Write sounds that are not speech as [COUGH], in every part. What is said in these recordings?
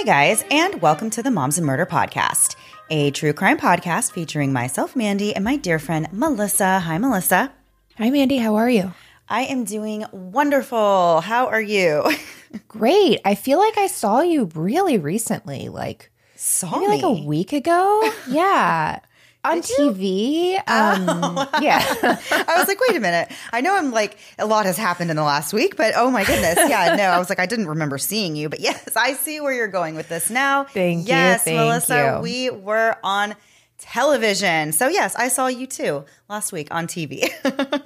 Hey guys, and welcome to the Moms and Murder Podcast, a true crime podcast featuring myself, Mandy, and my dear friend, Melissa. Hi, Melissa. Hi, Mandy. How are you? I am doing wonderful. How are you? [LAUGHS] Great. I feel like I saw you really recently, like Saw maybe like a week ago. [LAUGHS] Yeah. On TV. Um, Oh. Yeah. [LAUGHS] I was like, wait a minute. I know I'm like, a lot has happened in the last week, but oh my goodness. Yeah, no, I was like, I didn't remember seeing you, but yes, I see where you're going with this now. Thank you, yes, Melissa, you. we were on television. So yes, I saw you too last week on TV.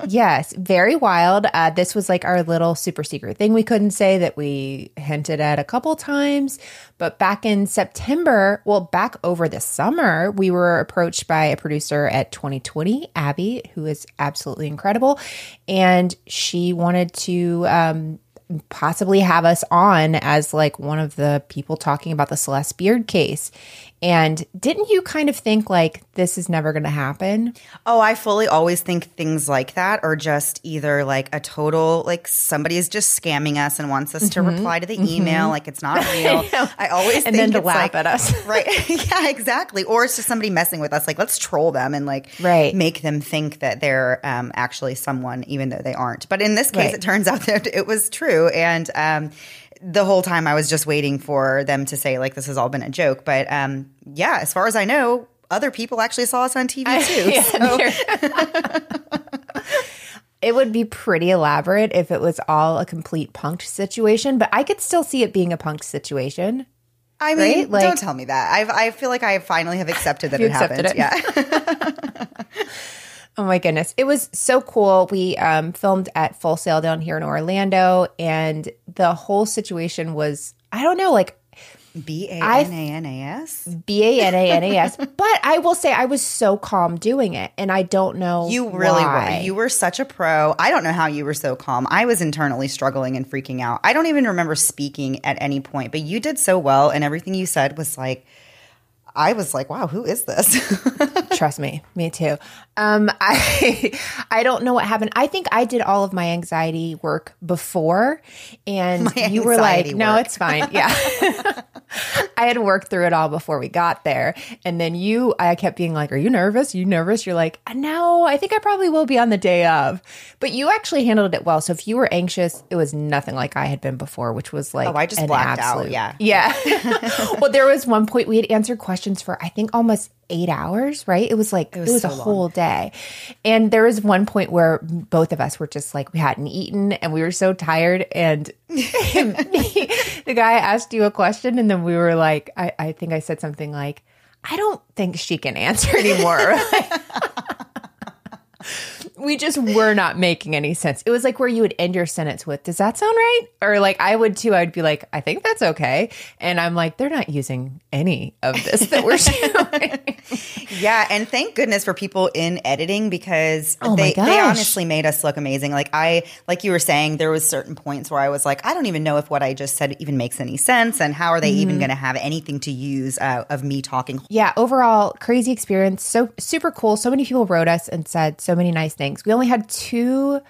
[LAUGHS] yes. Very wild. Uh, this was like our little super secret thing we couldn't say that we hinted at a couple times. But back in September, well, back over the summer, we were approached by a producer at 2020, Abby, who is absolutely incredible. And she wanted to, um, possibly have us on as like one of the people talking about the Celeste Beard case. And didn't you kind of think like this is never going to happen? Oh, I fully always think things like that are just either like a total, like somebody is just scamming us and wants us to reply to the email, like it's not [LAUGHS] real. I always And think then to laugh like- at us. [LAUGHS] right? [LAUGHS] yeah, exactly. Or it's just somebody messing with us. Like let's troll them and like Right. make them think that they're um, actually someone, even though they aren't. But in this case, Right. it turns out that it was true, and um, the whole time I was just waiting for them to say like this has all been a joke. But um, yeah, as far as I know. Other people actually saw us on TV too. [LAUGHS] Yeah, so- [LAUGHS] It would be pretty elaborate if it was all a complete punked situation, but I could still see it being a punked situation. I mean, Right? Like- don't tell me that. I've, I feel like I finally have accepted that it happened. it. Yeah. [LAUGHS] Oh my goodness. It was so cool. We um, filmed at Full Sail down here in Orlando, and the whole situation was, I don't know, like B A N A N A S. B A N A N A S. [LAUGHS] But I will say I was so calm doing it, and I don't know. You really why. were. You were such a pro. I don't know how you were so calm. I was internally struggling and freaking out. I don't even remember speaking at any point, but you did so well, and everything you said was like, I was like, wow, who is this? [LAUGHS] Trust me, me too. Um, [LAUGHS] I I don't know what happened. I think I did all of my anxiety work before, and My you were like, anxiety "No, it's fine." Yeah, [LAUGHS] [LAUGHS] I had worked through it all before we got there, and then you, I kept being like, "Are you nervous? you nervous?" You're like, "No, I think I probably will be on the day of," but you actually handled it well. So if you were anxious, it was nothing like I had been before, which was like, Oh, I just blacked out, yeah. yeah. [LAUGHS] well, there was one point we had answered questions for I think almost eight hours, right? It was like it was, was a long. whole day. And there was one point where both of us were just like we hadn't eaten and we were so tired and [LAUGHS] the guy asked you a question and then we were like I, I think I said something like I don't think she can answer anymore. [LAUGHS] we just were not making any sense. It was like where you would end your sentence with, Does that sound right? Or like I would too. I'd be like, I think that's okay. And I'm like, They're not using any of this that we're [LAUGHS] doing. Yeah, and thank goodness for people in editing because Oh they, they honestly made us look amazing. Like I like you were saying, there was certain points where I was like, I don't even know if what I just said even makes any sense, and how are they Mm-hmm. even going to have anything to use uh, of me talking? yeah, overall, crazy experience. So super cool. So many people wrote us and said so many nice things. We only had two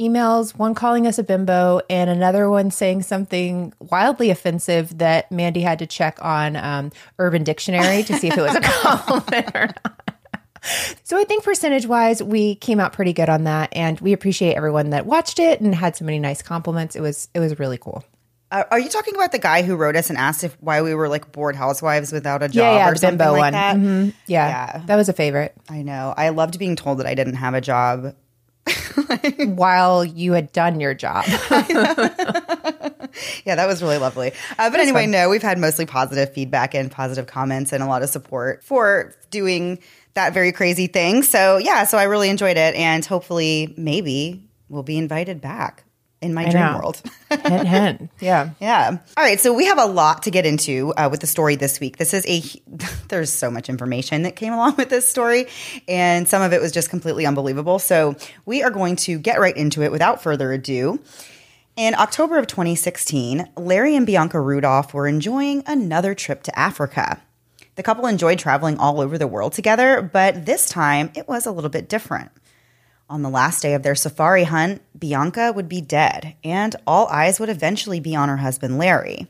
emails, one calling us a bimbo and another one saying something wildly offensive that Mandy had to check on um, Urban Dictionary to see if it was a compliment or not. So I think percentage wise, we came out pretty good on that, and we appreciate everyone that watched it and had so many nice compliments. It was it was really cool. Uh, are you talking about the guy who wrote us and asked if why we were like bored housewives without a job Yeah, yeah, or something bimbo like one. that? Mhm. Yeah, Yeah. that was a favorite. I know. I loved being told that I didn't have a job. [LAUGHS] While you had done your job, [LAUGHS] Yeah, that was really lovely. Uh, but anyway, no, we've had mostly positive feedback and positive comments and a lot of support for doing that very crazy thing. So, yeah, so I really enjoyed it. And hopefully, maybe we'll be invited back in my dream know. world. [LAUGHS] hint, hint. Yeah. Yeah. All right. So we have a lot to get into uh, with the story this week. This is a, [LAUGHS] there's so much information that came along with this story, and some of it was just completely unbelievable. So we are going to get right into it without further ado. In October of 2016, Larry and Bianca Rudolph were enjoying another trip to Africa. The couple enjoyed traveling all over the world together, but this time it was a little bit different. On the last day of their safari hunt, Bianca would be dead, and all eyes would eventually be on her husband, Larry.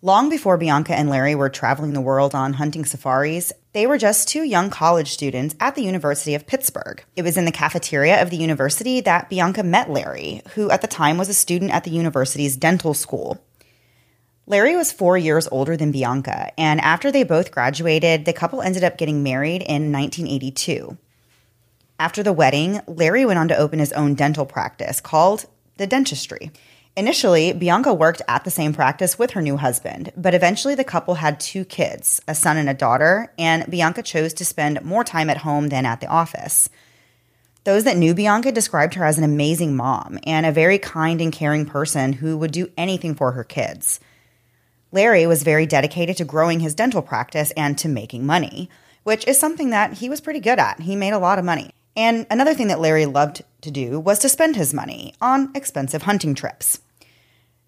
Long before Bianca and Larry were traveling the world on hunting safaris, they were just two young college students at the University of Pittsburgh. It was in the cafeteria of the university that Bianca met Larry, who at the time was a student at the university's dental school. Larry was four years older than Bianca, and after they both graduated, the couple ended up getting married in 1982. After the wedding, Larry went on to open his own dental practice called The Dentistry. Initially, Bianca worked at the same practice with her new husband, but eventually the couple had two kids, a son and a daughter, and Bianca chose to spend more time at home than at the office. Those that knew Bianca described her as an amazing mom and a very kind and caring person who would do anything for her kids. Larry was very dedicated to growing his dental practice and to making money, which is something that he was pretty good at. He made a lot of money. And another thing that Larry loved to do was to spend his money on expensive hunting trips.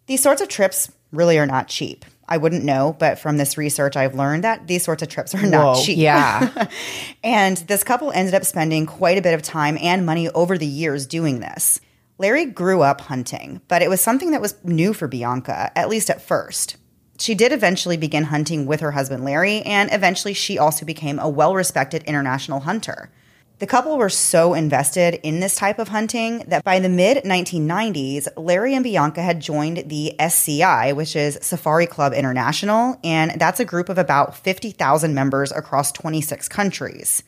These sorts of trips really are not cheap. I wouldn't know, but from this research, I've learned that these sorts of trips are not Whoa, cheap. yeah. [LAUGHS] and this couple ended up spending quite a bit of time and money over the years doing this. Larry grew up hunting, but it was something that was new for Bianca, at least at first. She did eventually begin hunting with her husband Larry, and eventually she also became a well respected international hunter. The couple were so invested in this type of hunting that by the mid 1990s, Larry and Bianca had joined the SCI, which is Safari Club International, and that's a group of about 50,000 members across 26 countries.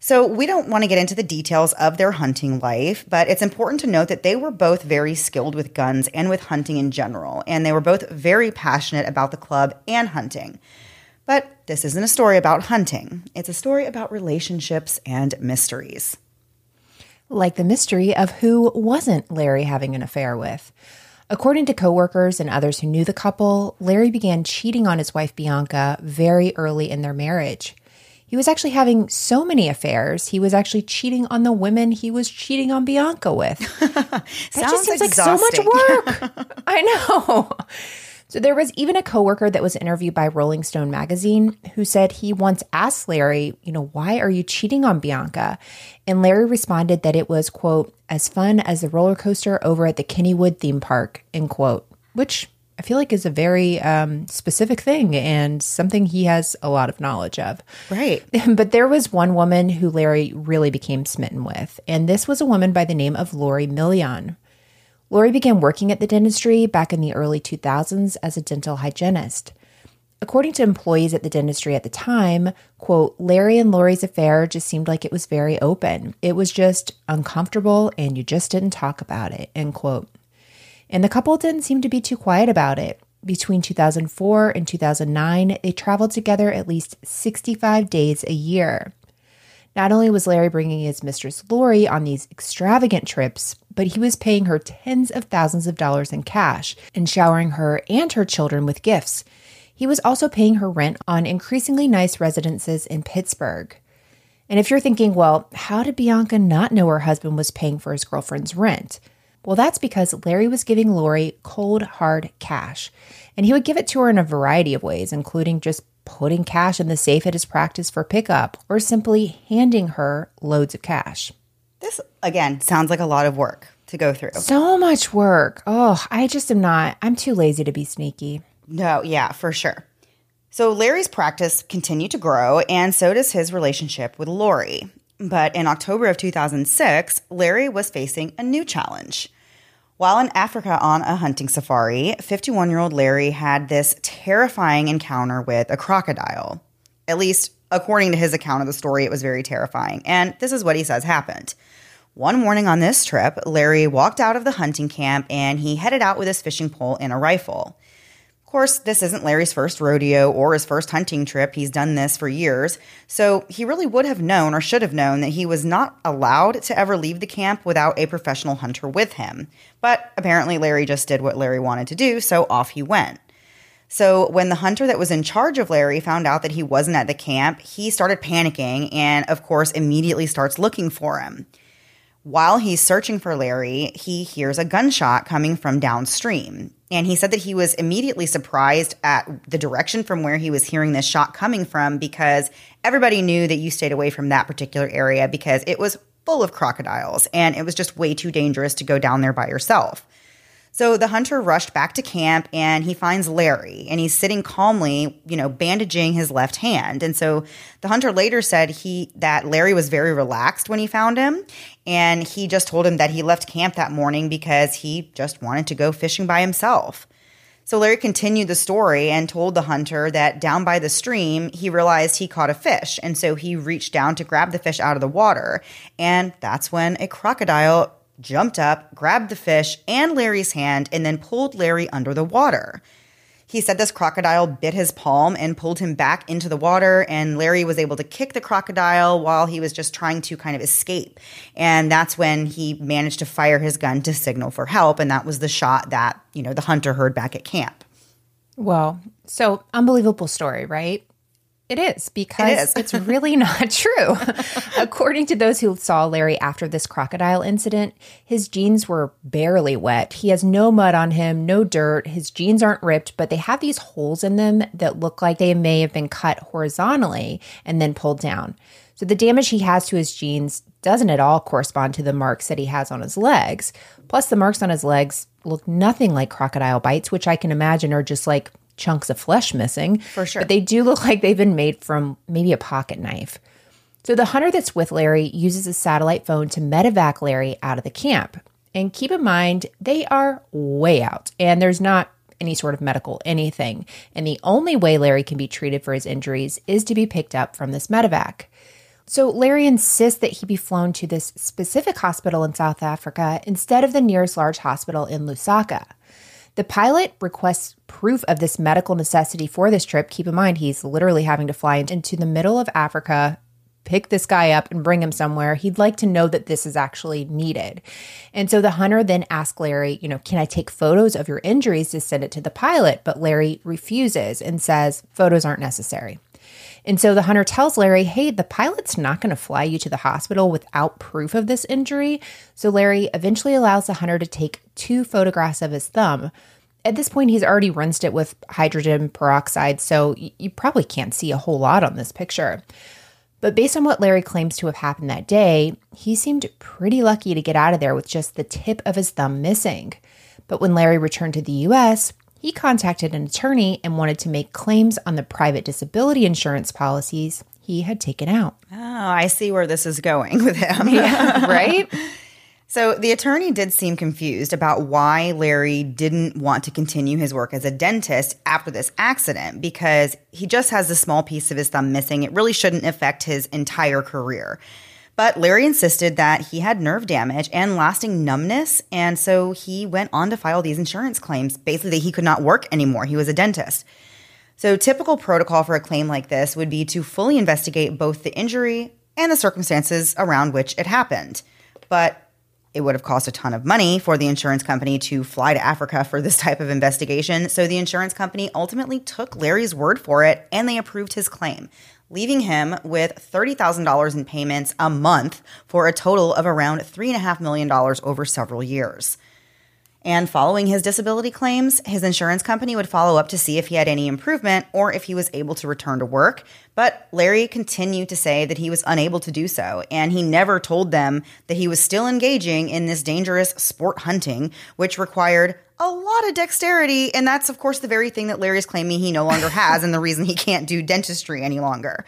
So, we don't want to get into the details of their hunting life, but it's important to note that they were both very skilled with guns and with hunting in general, and they were both very passionate about the club and hunting. But this isn't a story about hunting, it's a story about relationships and mysteries. like the mystery of who wasn't Larry having an affair with. According to coworkers and others who knew the couple, Larry began cheating on his wife Bianca very early in their marriage. He was actually having so many affairs, he was actually cheating on the women he was cheating on Bianca with. [LAUGHS] That Sounds just seems like exhausting. so much work. [LAUGHS] I know. So there was even a coworker that was interviewed by Rolling Stone magazine who said he once asked Larry, you know, why are you cheating on Bianca? And Larry responded that it was, quote, as fun as the roller coaster over at the Kennywood theme park, end quote, which I feel like is a very um, specific thing and something he has a lot of knowledge of. Right. [LAUGHS] But there was one woman who Larry really became smitten with, and this was a woman by the name of Lori Milliron. Lori began working at the dentistry back in the early 2000s as a dental hygienist. According to employees at the dentistry at the time, quote, Larry and Lori's affair just seemed like it was very open. It was just uncomfortable and you just didn't talk about it, end quote. And the couple didn't seem to be too quiet about it. Between 2004 and 2009, they traveled together at least 65 days a year. Not only was Larry bringing his mistress Lori on these extravagant trips, but he was paying her tens of thousands of dollars in cash and showering her and her children with gifts. He was also paying her rent on increasingly nice residences in Pittsburgh. And if you're thinking, well, how did Bianca not know her husband was paying for his girlfriend's rent? Well, that's because Larry was giving Lori cold, hard cash. And he would give it to her in a variety of ways, including just putting cash in the safe at his practice for pickup or simply handing her loads of cash. This, again, sounds like a lot of work to go through. So much work. Oh, I just am not, I'm too lazy to be sneaky. No, yeah, for sure. So Larry's practice continued to grow, and so does his relationship with Lori. But in October of 2006, Larry was facing a new challenge. While in Africa on a hunting safari, 51 year old Larry had this terrifying encounter with a crocodile. At least, according to his account of the story, it was very terrifying. And this is what he says happened. One morning on this trip, Larry walked out of the hunting camp and he headed out with his fishing pole and a rifle. Of course, this isn't Larry's first rodeo or his first hunting trip. He's done this for years. So he really would have known or should have known that he was not allowed to ever leave the camp without a professional hunter with him. But apparently, Larry just did what Larry wanted to do, so off he went. So when the hunter that was in charge of Larry found out that he wasn't at the camp, he started panicking and, of course, immediately starts looking for him. While he's searching for Larry, he hears a gunshot coming from downstream. And he said that he was immediately surprised at the direction from where he was hearing this shot coming from because everybody knew that you stayed away from that particular area because it was full of crocodiles and it was just way too dangerous to go down there by yourself. So the hunter rushed back to camp and he finds Larry and he's sitting calmly, you know, bandaging his left hand. And so the hunter later said he that Larry was very relaxed when he found him and he just told him that he left camp that morning because he just wanted to go fishing by himself. So Larry continued the story and told the hunter that down by the stream, he realized he caught a fish. And so he reached down to grab the fish out of the water. And that's when a crocodile jumped up, grabbed the fish and Larry's hand, and then pulled Larry under the water. He said this crocodile bit his palm and pulled him back into the water, and Larry was able to kick the crocodile while he was just trying to kind of escape. And that's when he managed to fire his gun to signal for help, and that was the shot that, you know, the hunter heard back at camp. Well, so unbelievable story, right? It is because it is. it's really [LAUGHS] not true. [LAUGHS] According to those who saw Larry after this crocodile incident, his jeans were barely wet. He has no mud on him, no dirt. His jeans aren't ripped, but they have these holes in them that look like they may have been cut horizontally and then pulled down. So the damage he has to his jeans doesn't at all correspond to the marks that he has on his legs. Plus, the marks on his legs look nothing like crocodile bites, which I can imagine are just like chunks of flesh missing. For sure. But they do look like they've been made from maybe a pocket knife. So the hunter that's with Larry uses a satellite phone to medevac Larry out of the camp. And keep in mind, they are way out and there's not any sort of medical anything. And the only way Larry can be treated for his injuries is to be picked up from this medevac. So Larry insists that he be flown to this specific hospital in South Africa instead of the nearest large hospital in Lusaka. The pilot requests proof of this medical necessity for this trip. Keep in mind, he's literally having to fly into the middle of Africa, pick this guy up, and bring him somewhere. He'd like to know that this is actually needed. And so the hunter then asks Larry, you know, can I take photos of your injuries to send it to the pilot? But Larry refuses and says photos aren't necessary. And so the hunter tells Larry, hey, the pilot's not going to fly you to the hospital without proof of this injury. So Larry eventually allows the hunter to take two photographs of his thumb. At this point, he's already rinsed it with hydrogen peroxide, so you probably can't see a whole lot on this picture. But based on what Larry claims to have happened that day, he seemed pretty lucky to get out of there with just the tip of his thumb missing. But when Larry returned to the US, he contacted an attorney and wanted to make claims on the private disability insurance policies he had taken out. Oh, I see where this is going with him. [LAUGHS] yeah, right? [LAUGHS] So the attorney did seem confused about why Larry didn't want to continue his work as a dentist after this accident because he just has a small piece of his thumb missing. It really shouldn't affect his entire career. But Larry insisted that he had nerve damage and lasting numbness, and so he went on to file these insurance claims, basically that he could not work anymore. He was a dentist. So, typical protocol for a claim like this would be to fully investigate both the injury and the circumstances around which it happened. But it would have cost a ton of money for the insurance company to fly to Africa for this [LAUGHS] type of investigation. So the insurance company ultimately took Larry's word for it and they approved his claim, leaving him with $30,000 in payments a month for a total of around $3.5 million over several years. And following his disability claims, his insurance company would follow up to see if he had any improvement or if he was able to return to work. But Larry continued to say that he was unable to do so, and he never told them that he was still engaging in this dangerous sport hunting, which required a lot of dexterity. And that's, of course, the very thing that Larry is claiming he no longer has, and the reason he can't do dentistry any longer.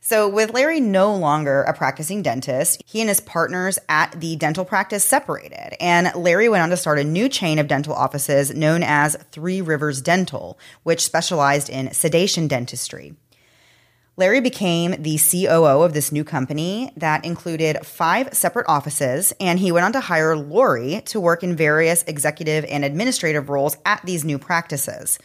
So, with Larry no longer a practicing dentist, he and his partners at the dental practice separated. And Larry went on to start a new chain of dental offices known as Three Rivers Dental, which specialized in sedation dentistry. Larry became the COO of this new company that included five separate offices, and he went on to hire Lori to work in various executive and administrative roles at these new practices.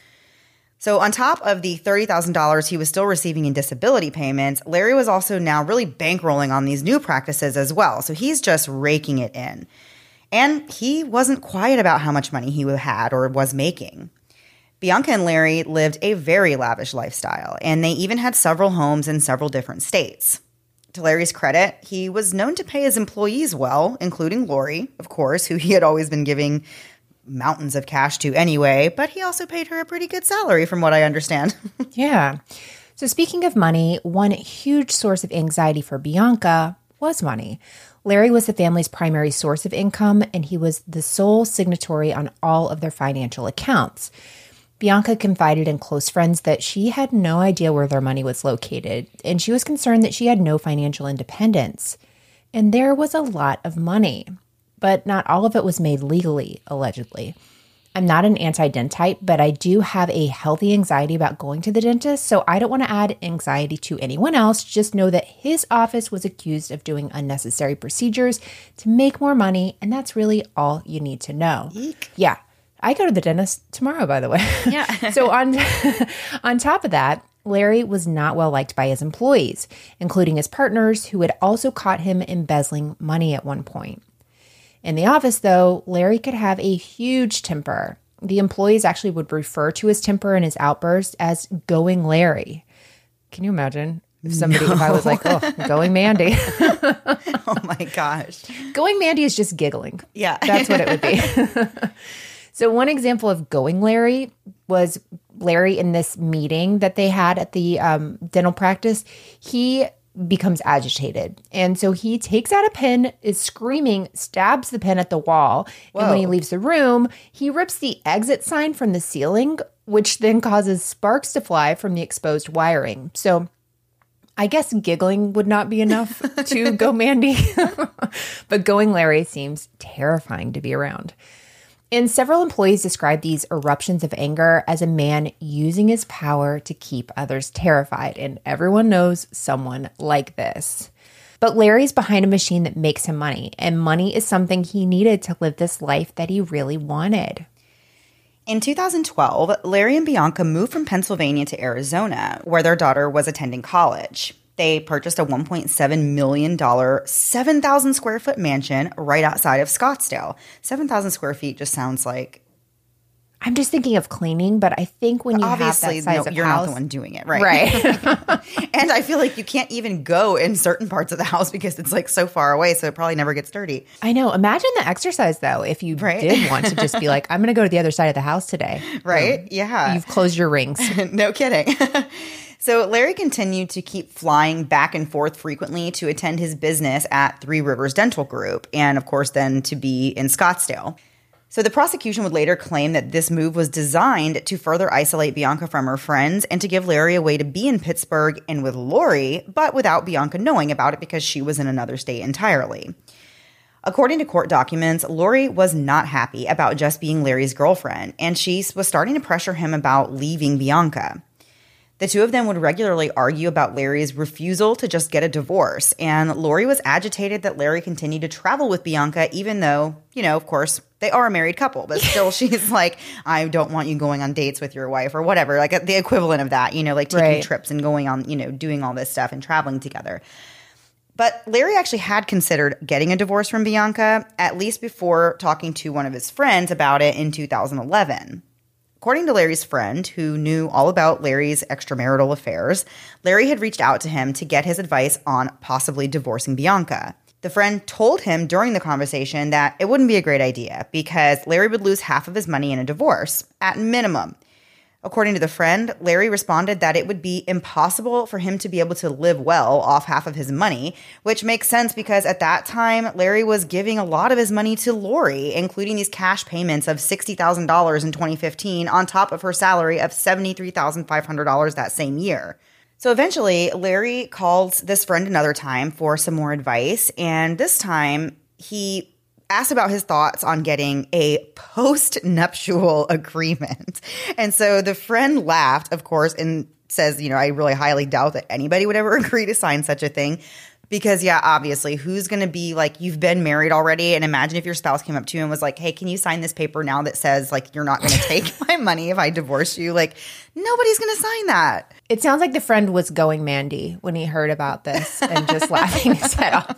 So, on top of the $30,000 he was still receiving in disability payments, Larry was also now really bankrolling on these new practices as well. So, he's just raking it in. And he wasn't quiet about how much money he had or was making. Bianca and Larry lived a very lavish lifestyle, and they even had several homes in several different states. To Larry's credit, he was known to pay his employees well, including Lori, of course, who he had always been giving mountains of cash to anyway, but he also paid her a pretty good salary, from what I understand. [LAUGHS] yeah. So, speaking of money, one huge source of anxiety for Bianca was money. Larry was the family's primary source of income, and he was the sole signatory on all of their financial accounts. Bianca confided in close friends that she had no idea where their money was located, and she was concerned that she had no financial independence. And there was a lot of money but not all of it was made legally, allegedly. I'm not an anti dentite, but I do have a healthy anxiety about going to the dentist, so I don't want to add anxiety to anyone else. Just know that his office was accused of doing unnecessary procedures to make more money, and that's really all you need to know. Eek. Yeah. I go to the dentist tomorrow, by the way. Yeah. [LAUGHS] so on [LAUGHS] on top of that, Larry was not well liked by his employees, including his partners who had also caught him embezzling money at one point. In the office, though, Larry could have a huge temper. The employees actually would refer to his temper and his outburst as going Larry. Can you imagine if somebody, no. if I was like, oh, going Mandy? [LAUGHS] oh my gosh. Going Mandy is just giggling. Yeah. That's what it would be. So, one example of going Larry was Larry in this meeting that they had at the um, dental practice. He becomes agitated. And so he takes out a pen, is screaming, stabs the pen at the wall. Whoa. And when he leaves the room, he rips the exit sign from the ceiling, which then causes sparks to fly from the exposed wiring. So I guess giggling would not be enough to go [LAUGHS] Mandy, [LAUGHS] but going Larry seems terrifying to be around. And several employees describe these eruptions of anger as a man using his power to keep others terrified. And everyone knows someone like this. But Larry's behind a machine that makes him money, and money is something he needed to live this life that he really wanted. In 2012, Larry and Bianca moved from Pennsylvania to Arizona, where their daughter was attending college they purchased a $1.7 million, 7,000 square foot mansion right outside of Scottsdale. 7,000 square feet just sounds like I'm just thinking of cleaning, but I think when you Obviously, have that size no, of you're house, not the one doing it, right? right? [LAUGHS] [LAUGHS] and I feel like you can't even go in certain parts of the house because it's like so far away, so it probably never gets dirty. I know. Imagine the exercise though, if you Right. did want to just be [LAUGHS] like, I'm going to go to the other side of the house today. Right? Yeah. You've closed your rings. no kidding. So Larry continued to keep flying back and forth frequently to attend his business at Three Rivers Dental Group, and of course, then to be in Scottsdale. So the prosecution would later claim that this move was designed to further isolate Bianca from her friends and to give Larry a way to be in Pittsburgh and with Lori, but without Bianca knowing about it because she was in another state entirely. According to court documents, Lori was not happy about just being Larry's girlfriend, and she was starting to pressure him about leaving Bianca. The two of them would regularly argue about Larry's refusal to just get a divorce, and Lori was agitated that Larry continued to travel with Bianca, even though, you know, of course, they are a married couple, but still [LAUGHS] she's like, I don't want you going on dates with your wife or whatever, like the equivalent of that, you know, like taking Right. trips and going on, you know, doing all this stuff and traveling together. But Larry actually had considered getting a divorce from Bianca, at least before talking to one of his friends about it in 2011. According to Larry's friend, who knew all about Larry's extramarital affairs, Larry had reached out to him to get his advice on possibly divorcing Bianca. The friend told him during the conversation that it wouldn't be a great idea because Larry would lose half of his money in a divorce, at minimum. According to the friend, Larry responded that it would be impossible for him to be able to live well off half of his money, which makes sense because at that time, Larry was giving a lot of his money to Lori, including these cash payments of $60,000 in 2015 on top of her salary of $73,500 that same year. So eventually, Larry called this friend another time for some more advice, and this time he asked about his thoughts on getting a post nuptial [LAUGHS] agreement. And so the friend laughed, of course, and says, you know, I really highly doubt that anybody would ever [LAUGHS] agree to sign such a thing. Because, yeah, obviously, who's going to be like, you've been married already? And imagine if your spouse came up to you and was like, hey, can you sign this paper now that says, like, you're not going to take [LAUGHS] my money if I divorce you? Like, nobody's going to sign that. It sounds like the friend was going Mandy when he heard about this and just laughing his head off.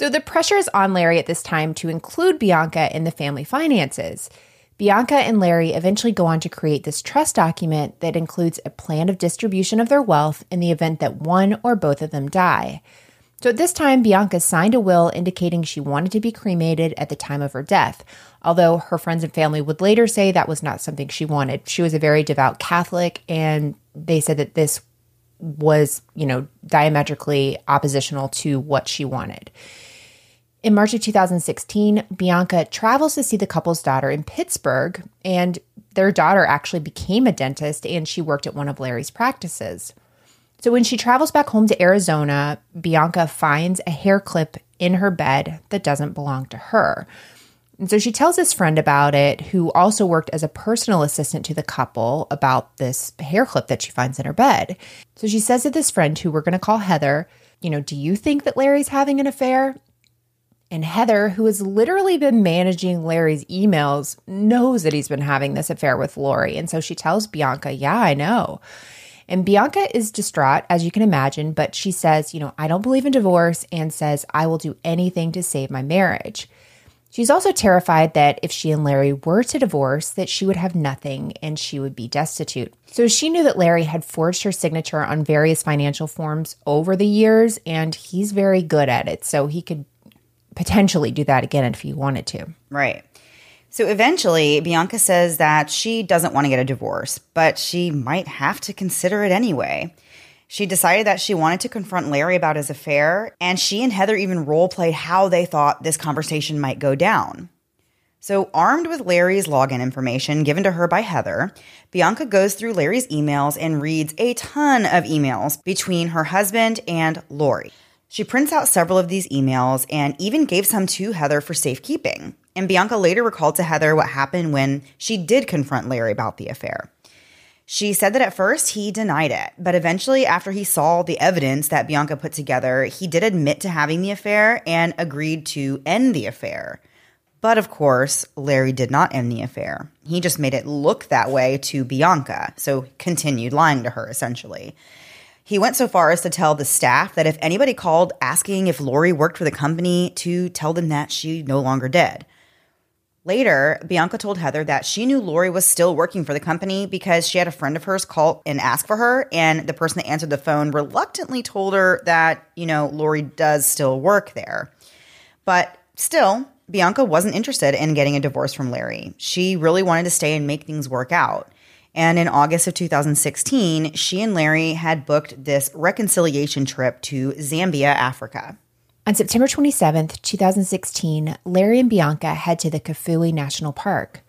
So the pressure is on Larry at this time to include Bianca in the family finances. Bianca and Larry eventually go on to create this trust document that includes a plan of distribution of their wealth in the event that one or both of them die. So at this time, Bianca signed a will indicating she wanted to be cremated at the time of her death, although her friends and family would later say that was not something she wanted. She was a very devout Catholic, and they said that this was, you know, diametrically oppositional to what she wanted. In March of 2016, Bianca travels to see the couple's daughter in Pittsburgh, and their daughter actually became a dentist and she worked at one of Larry's practices. So when she travels back home to Arizona, Bianca finds a hair clip in her bed that doesn't belong to her. And so she tells this friend about it, who also worked as a personal assistant to the couple, about this hair clip that she finds in her bed. So she says to this friend, who we're going to call Heather, you know, do you think that Larry's having an affair? And Heather, who has literally been managing Larry's emails, knows that he's been having this affair with Lori. And so she tells Bianca, Yeah, I know. And Bianca is distraught, as you can imagine, but she says, You know, I don't believe in divorce and says, I will do anything to save my marriage. She's also terrified that if she and Larry were to divorce, that she would have nothing and she would be destitute. So she knew that Larry had forged her signature on various financial forms over the years, and he's very good at it. So he could potentially do that again if you wanted to. Right. So eventually, Bianca says that she doesn't want to get a divorce, but she might have to consider it anyway. She decided that she wanted to confront Larry about his affair, and she and Heather even role played how they thought this conversation might go down. So, armed with Larry's login information given to her by Heather, Bianca goes through Larry's emails and reads a ton of emails between her husband and Lori. She prints out several of these emails and even gave some to Heather for safekeeping. And Bianca later recalled to Heather what happened when she did confront Larry about the affair. She said that at first he denied it, but eventually, after he saw the evidence that Bianca put together, he did admit to having the affair and agreed to end the affair. But of course, Larry did not end the affair. He just made it look that way to Bianca, so continued lying to her essentially. He went so far as to tell the staff that if anybody called asking if Lori worked for the company, to tell them that she no longer did. Later, Bianca told Heather that she knew Lori was still working for the company because she had a friend of hers call and ask for her. And the person that answered the phone reluctantly told her that, you know, Lori does still work there. But still, Bianca wasn't interested in getting a divorce from Larry. She really wanted to stay and make things work out. And in August of 2016, she and Larry had booked this reconciliation trip to Zambia, Africa. On September 27, 2016, Larry and Bianca head to the Kafue National Park.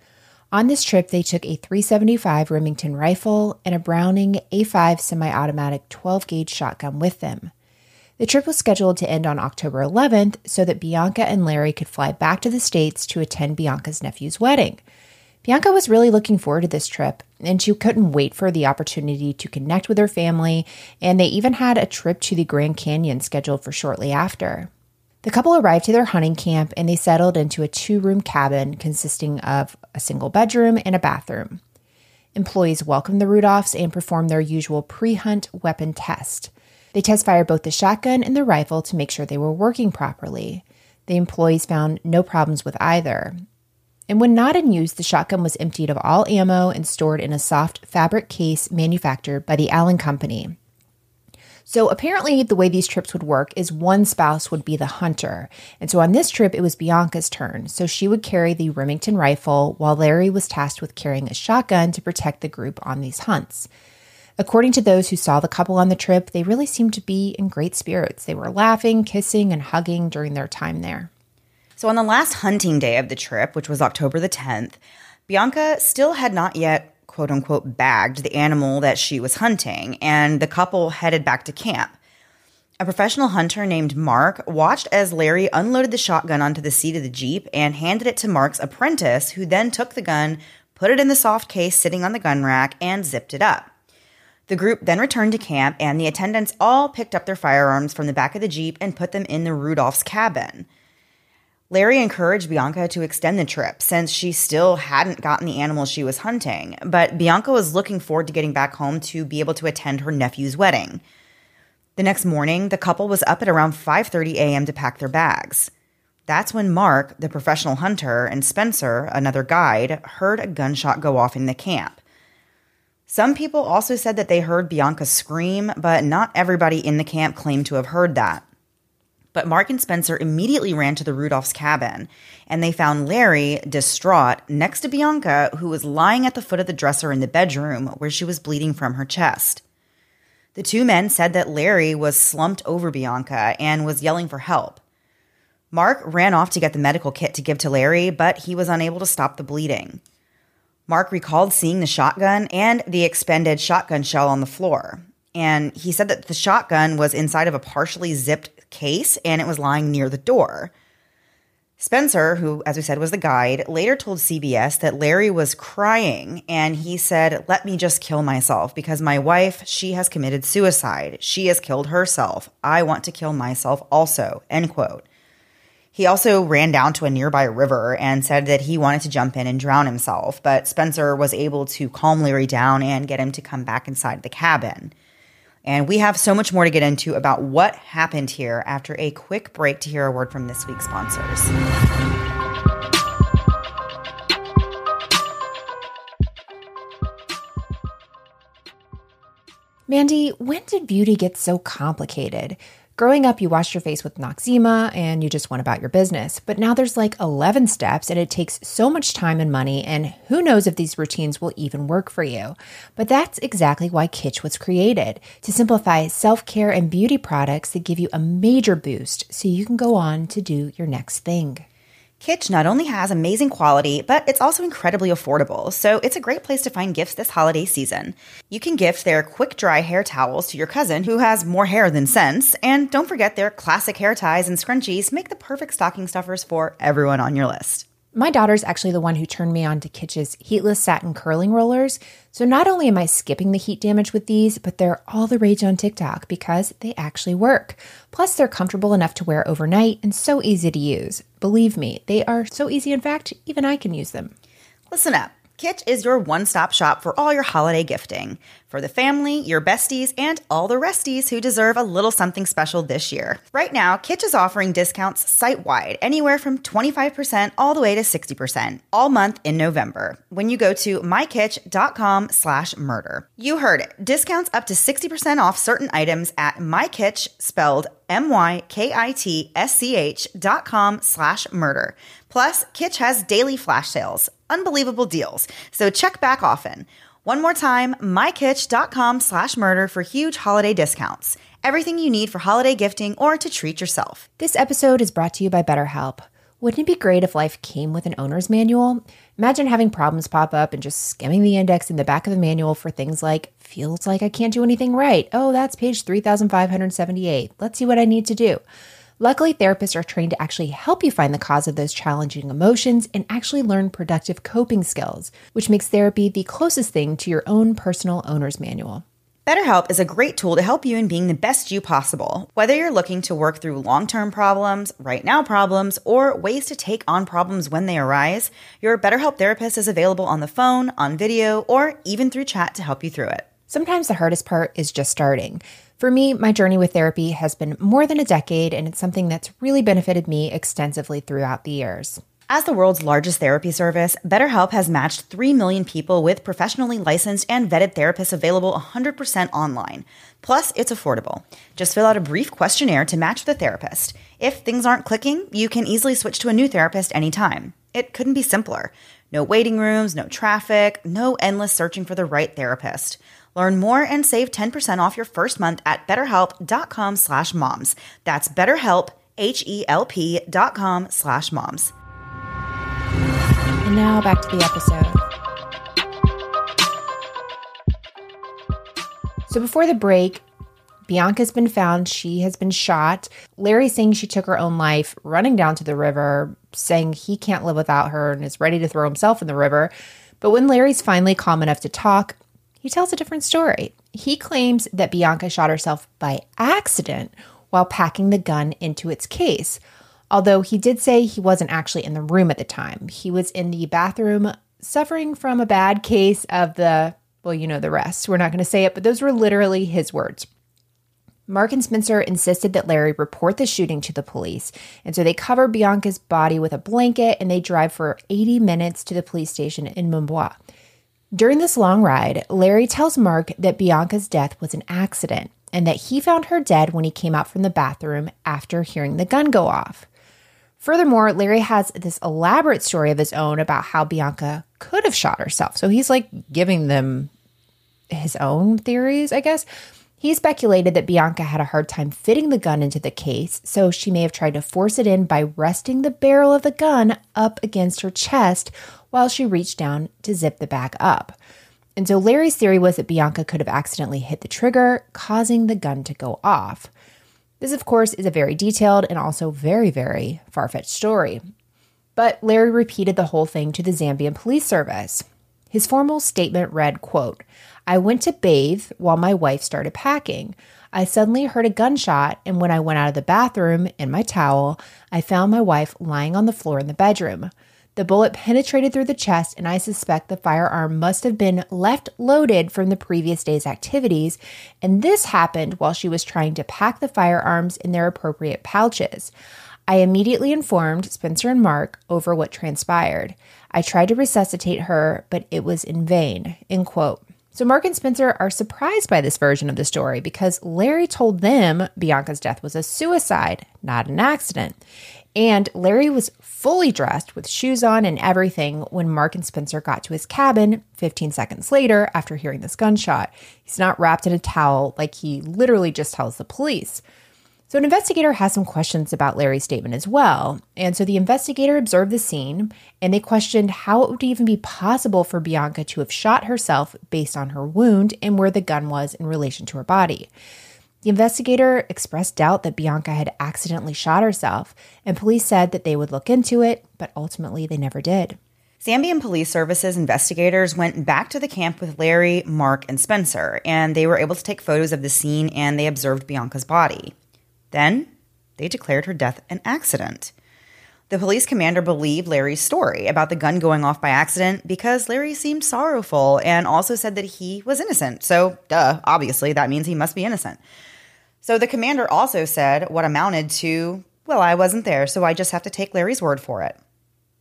On this trip, they took a 375 Remington rifle and a Browning A5 semi automatic 12 gauge shotgun with them. The trip was scheduled to end on October 11th so that Bianca and Larry could fly back to the States to attend Bianca's nephew's wedding. Bianca was really looking forward to this trip, and she couldn't wait for the opportunity to connect with her family, and they even had a trip to the Grand Canyon scheduled for shortly after. The couple arrived to their hunting camp and they settled into a two room cabin consisting of a single bedroom and a bathroom. Employees welcomed the Rudolphs and performed their usual pre hunt weapon test. They test fired both the shotgun and the rifle to make sure they were working properly. The employees found no problems with either, and when not in use, the shotgun was emptied of all ammo and stored in a soft fabric case manufactured by the Allen Company. So apparently, the way these trips would work is one spouse would be the hunter. And so on this trip, it was Bianca's turn. So she would carry the Remington rifle while Larry was tasked with carrying a shotgun to protect the group on these hunts. According to those who saw the couple on the trip, they really seemed to be in great spirits. They were laughing, kissing, and hugging during their time there. So on the last hunting day of the trip, which was October the 10th, Bianca still had not yet quote unquote bagged the animal that she was hunting, and the couple headed back to camp. A professional hunter named Mark watched as Larry unloaded the shotgun onto the seat of the Jeep and handed it to Mark's apprentice, who then took the gun, put it in the soft case sitting on the gun rack, and zipped it up. The group then returned to camp, and the attendants all picked up their firearms from the back of the Jeep and put them in the Rudolph's cabin. Larry encouraged Bianca to extend the trip since she still hadn't gotten the animals she was hunting, but Bianca was looking forward to getting back home to be able to attend her nephew's wedding. The next morning, the couple was up at around 5:30 a.m. to pack their bags. That's when Mark, the professional hunter, and Spencer, another guide, heard a gunshot go off in the camp. Some people also said that they heard Bianca scream, but not everybody in the camp claimed to have heard that. But Mark and Spencer immediately ran to the Rudolph's cabin, and they found Larry distraught next to Bianca, who was lying at the foot of the dresser in the bedroom where she was bleeding from her chest. The two men said that Larry was slumped over Bianca and was yelling for help. Mark ran off to get the medical kit to give to Larry, but he was unable to stop the bleeding. Mark recalled seeing the shotgun and the expended shotgun shell on the floor. And he said that the shotgun was inside of a partially zipped case and it was lying near the door. Spencer, who, as we said, was the guide, later told CBS that Larry was crying and he said, Let me just kill myself because my wife, she has committed suicide. She has killed herself. I want to kill myself also. End quote. He also ran down to a nearby river and said that he wanted to jump in and drown himself, but Spencer was able to calm Larry down and get him to come back inside the cabin. And we have so much more to get into about what happened here after a quick break to hear a word from this week's sponsors. Mandy, when did beauty get so complicated? Growing up, you washed your face with Noxzema and you just went about your business. But now there's like 11 steps and it takes so much time and money, and who knows if these routines will even work for you. But that's exactly why Kitsch was created to simplify self care and beauty products that give you a major boost so you can go on to do your next thing. Kitsch not only has amazing quality, but it's also incredibly affordable, so it's a great place to find gifts this holiday season. You can gift their quick dry hair towels to your cousin who has more hair than sense, and don't forget their classic hair ties and scrunchies make the perfect stocking stuffers for everyone on your list. My daughter's actually the one who turned me on to Kitsch's heatless satin curling rollers. So not only am I skipping the heat damage with these, but they're all the rage on TikTok because they actually work. Plus, they're comfortable enough to wear overnight and so easy to use. Believe me, they are so easy. In fact, even I can use them. Listen up. Kitsch is your one stop shop for all your holiday gifting. For the family, your besties, and all the resties who deserve a little something special this year. Right now, Kitsch is offering discounts site wide, anywhere from 25% all the way to 60%, all month in November, when you go to mykitsch.com slash murder. You heard it. Discounts up to 60% off certain items at mykitsch, spelled M-Y-K-I-T-S-C-H dot com slash murder. Plus, Kitsch has daily flash sales unbelievable deals. So check back often. One more time, mykitsch.com slash murder for huge holiday discounts. Everything you need for holiday gifting or to treat yourself. This episode is brought to you by BetterHelp. Wouldn't it be great if life came with an owner's manual? Imagine having problems pop up and just skimming the index in the back of the manual for things like, feels like I can't do anything right. Oh, that's page 3578. Let's see what I need to do. Luckily, therapists are trained to actually help you find the cause of those challenging emotions and actually learn productive coping skills, which makes therapy the closest thing to your own personal owner's manual. BetterHelp is a great tool to help you in being the best you possible. Whether you're looking to work through long term problems, right now problems, or ways to take on problems when they arise, your BetterHelp therapist is available on the phone, on video, or even through chat to help you through it. Sometimes the hardest part is just starting. For me, my journey with therapy has been more than a decade, and it's something that's really benefited me extensively throughout the years. As the world's largest therapy service, BetterHelp has matched 3 million people with professionally licensed and vetted therapists available 100% online. Plus, it's affordable. Just fill out a brief questionnaire to match the therapist. If things aren't clicking, you can easily switch to a new therapist anytime. It couldn't be simpler. No waiting rooms, no traffic, no endless searching for the right therapist. Learn more and save 10% off your first month at betterhelp.com slash moms. That's betterhelp, H-E-L-P dot com slash moms. And now back to the episode. So before the break, Bianca's been found. She has been shot. Larry saying she took her own life, running down to the river, saying he can't live without her and is ready to throw himself in the river. But when Larry's finally calm enough to talk, he tells a different story. He claims that Bianca shot herself by accident while packing the gun into its case. Although he did say he wasn't actually in the room at the time, he was in the bathroom suffering from a bad case of the, well, you know the rest. We're not going to say it, but those were literally his words. Mark and Spencer insisted that Larry report the shooting to the police, and so they cover Bianca's body with a blanket and they drive for 80 minutes to the police station in Mumbwa. During this long ride, Larry tells Mark that Bianca's death was an accident and that he found her dead when he came out from the bathroom after hearing the gun go off. Furthermore, Larry has this elaborate story of his own about how Bianca could have shot herself. So he's like giving them his own theories, I guess. He speculated that Bianca had a hard time fitting the gun into the case, so she may have tried to force it in by resting the barrel of the gun up against her chest while she reached down to zip the bag up. And so Larry's theory was that Bianca could have accidentally hit the trigger, causing the gun to go off. This, of course, is a very detailed and also very, very far fetched story. But Larry repeated the whole thing to the Zambian police service. His formal statement read, quote, I went to bathe while my wife started packing. I suddenly heard a gunshot, and when I went out of the bathroom in my towel, I found my wife lying on the floor in the bedroom. The bullet penetrated through the chest, and I suspect the firearm must have been left loaded from the previous day's activities. And this happened while she was trying to pack the firearms in their appropriate pouches. I immediately informed Spencer and Mark over what transpired. I tried to resuscitate her, but it was in vain. End quote. So Mark and Spencer are surprised by this version of the story because Larry told them Bianca's death was a suicide, not an accident. And Larry was fully dressed with shoes on and everything when Mark and Spencer got to his cabin 15 seconds later after hearing this gunshot. He's not wrapped in a towel like he literally just tells the police. So, an investigator has some questions about Larry's statement as well. And so the investigator observed the scene and they questioned how it would even be possible for Bianca to have shot herself based on her wound and where the gun was in relation to her body. The investigator expressed doubt that Bianca had accidentally shot herself, and police said that they would look into it, but ultimately they never did. Zambian Police Services investigators went back to the camp with Larry, Mark, and Spencer, and they were able to take photos of the scene and they observed Bianca's body. Then they declared her death an accident. The police commander believed Larry's story about the gun going off by accident because Larry seemed sorrowful and also said that he was innocent. So, duh, obviously, that means he must be innocent. So the commander also said what amounted to, well, I wasn't there, so I just have to take Larry's word for it.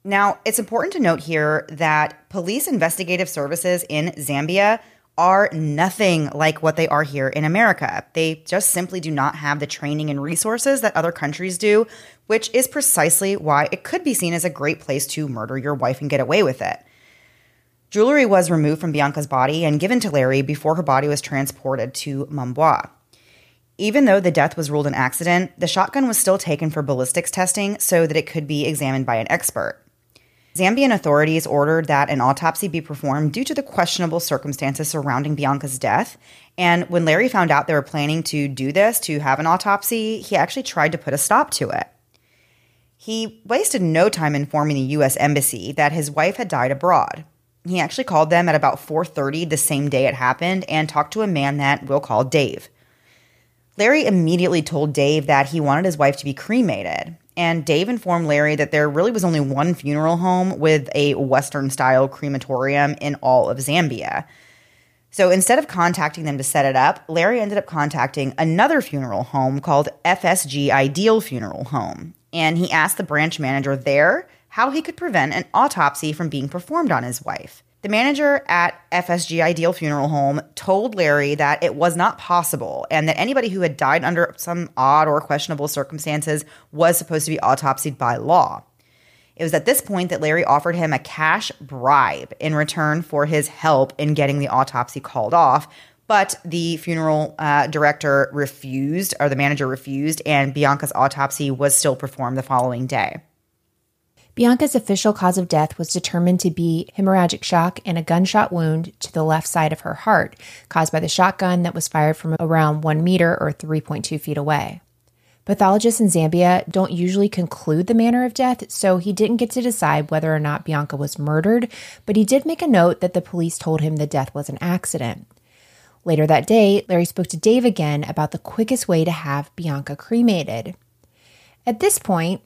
Now, it's important to note here that police investigative services in Zambia are nothing like what they are here in America. They just simply do not have the training and resources that other countries do, which is precisely why it could be seen as a great place to murder your wife and get away with it. Jewelry was removed from Bianca's body and given to Larry before her body was transported to Mumbwa. Even though the death was ruled an accident, the shotgun was still taken for ballistics testing so that it could be examined by an expert. Zambian authorities ordered that an autopsy be performed due to the questionable circumstances surrounding Bianca's death. And when Larry found out they were planning to do this, to have an autopsy, he actually tried to put a stop to it. He wasted no time informing the US embassy that his wife had died abroad. He actually called them at about 4:30 the same day it happened and talked to a man that we'll call Dave. Larry immediately told Dave that he wanted his wife to be cremated, and Dave informed Larry that there really was only one funeral home with a Western style crematorium in all of Zambia. So instead of contacting them to set it up, Larry ended up contacting another funeral home called FSG Ideal Funeral Home. And he asked the branch manager there how he could prevent an autopsy from being performed on his wife. The manager at FSG Ideal Funeral Home told Larry that it was not possible and that anybody who had died under some odd or questionable circumstances was supposed to be autopsied by law. It was at this point that Larry offered him a cash bribe in return for his help in getting the autopsy called off, but the funeral uh, director refused, or the manager refused, and Bianca's autopsy was still performed the following day. Bianca's official cause of death was determined to be hemorrhagic shock and a gunshot wound to the left side of her heart, caused by the shotgun that was fired from around one meter or 3.2 feet away. Pathologists in Zambia don't usually conclude the manner of death, so he didn't get to decide whether or not Bianca was murdered, but he did make a note that the police told him the death was an accident. Later that day, Larry spoke to Dave again about the quickest way to have Bianca cremated. At this point,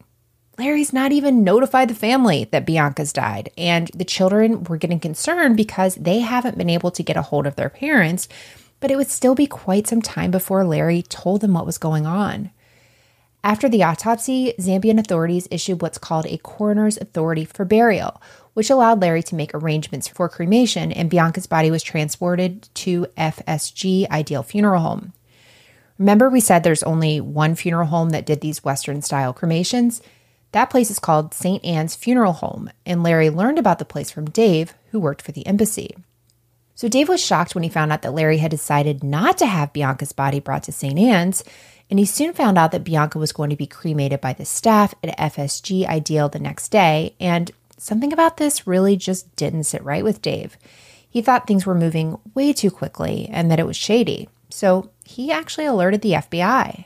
Larry's not even notified the family that Bianca's died, and the children were getting concerned because they haven't been able to get a hold of their parents, but it would still be quite some time before Larry told them what was going on. After the autopsy, Zambian authorities issued what's called a coroner's authority for burial, which allowed Larry to make arrangements for cremation, and Bianca's body was transported to FSG Ideal Funeral Home. Remember, we said there's only one funeral home that did these Western style cremations? That place is called St. Anne's Funeral Home, and Larry learned about the place from Dave, who worked for the embassy. So Dave was shocked when he found out that Larry had decided not to have Bianca's body brought to St. Anne's, and he soon found out that Bianca was going to be cremated by the staff at FSG Ideal the next day, and something about this really just didn't sit right with Dave. He thought things were moving way too quickly and that it was shady, so he actually alerted the FBI.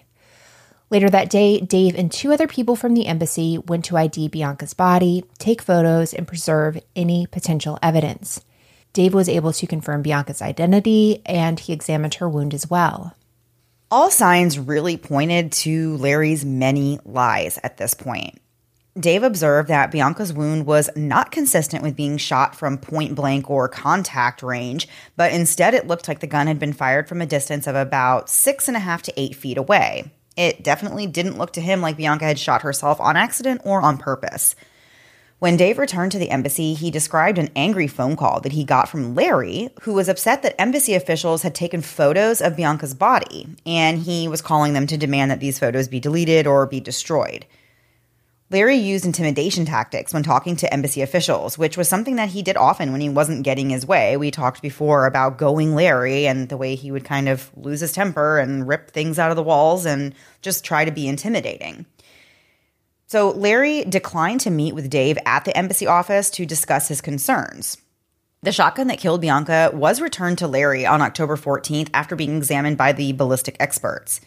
Later that day, Dave and two other people from the embassy went to ID Bianca's body, take photos, and preserve any potential evidence. Dave was able to confirm Bianca's identity and he examined her wound as well. All signs really pointed to Larry's many lies at this point. Dave observed that Bianca's wound was not consistent with being shot from point blank or contact range, but instead it looked like the gun had been fired from a distance of about six and a half to eight feet away. It definitely didn't look to him like Bianca had shot herself on accident or on purpose. When Dave returned to the embassy, he described an angry phone call that he got from Larry, who was upset that embassy officials had taken photos of Bianca's body, and he was calling them to demand that these photos be deleted or be destroyed. Larry used intimidation tactics when talking to embassy officials, which was something that he did often when he wasn't getting his way. We talked before about going Larry and the way he would kind of lose his temper and rip things out of the walls and just try to be intimidating. So Larry declined to meet with Dave at the embassy office to discuss his concerns. The shotgun that killed Bianca was returned to Larry on October 14th after being examined by the ballistic experts.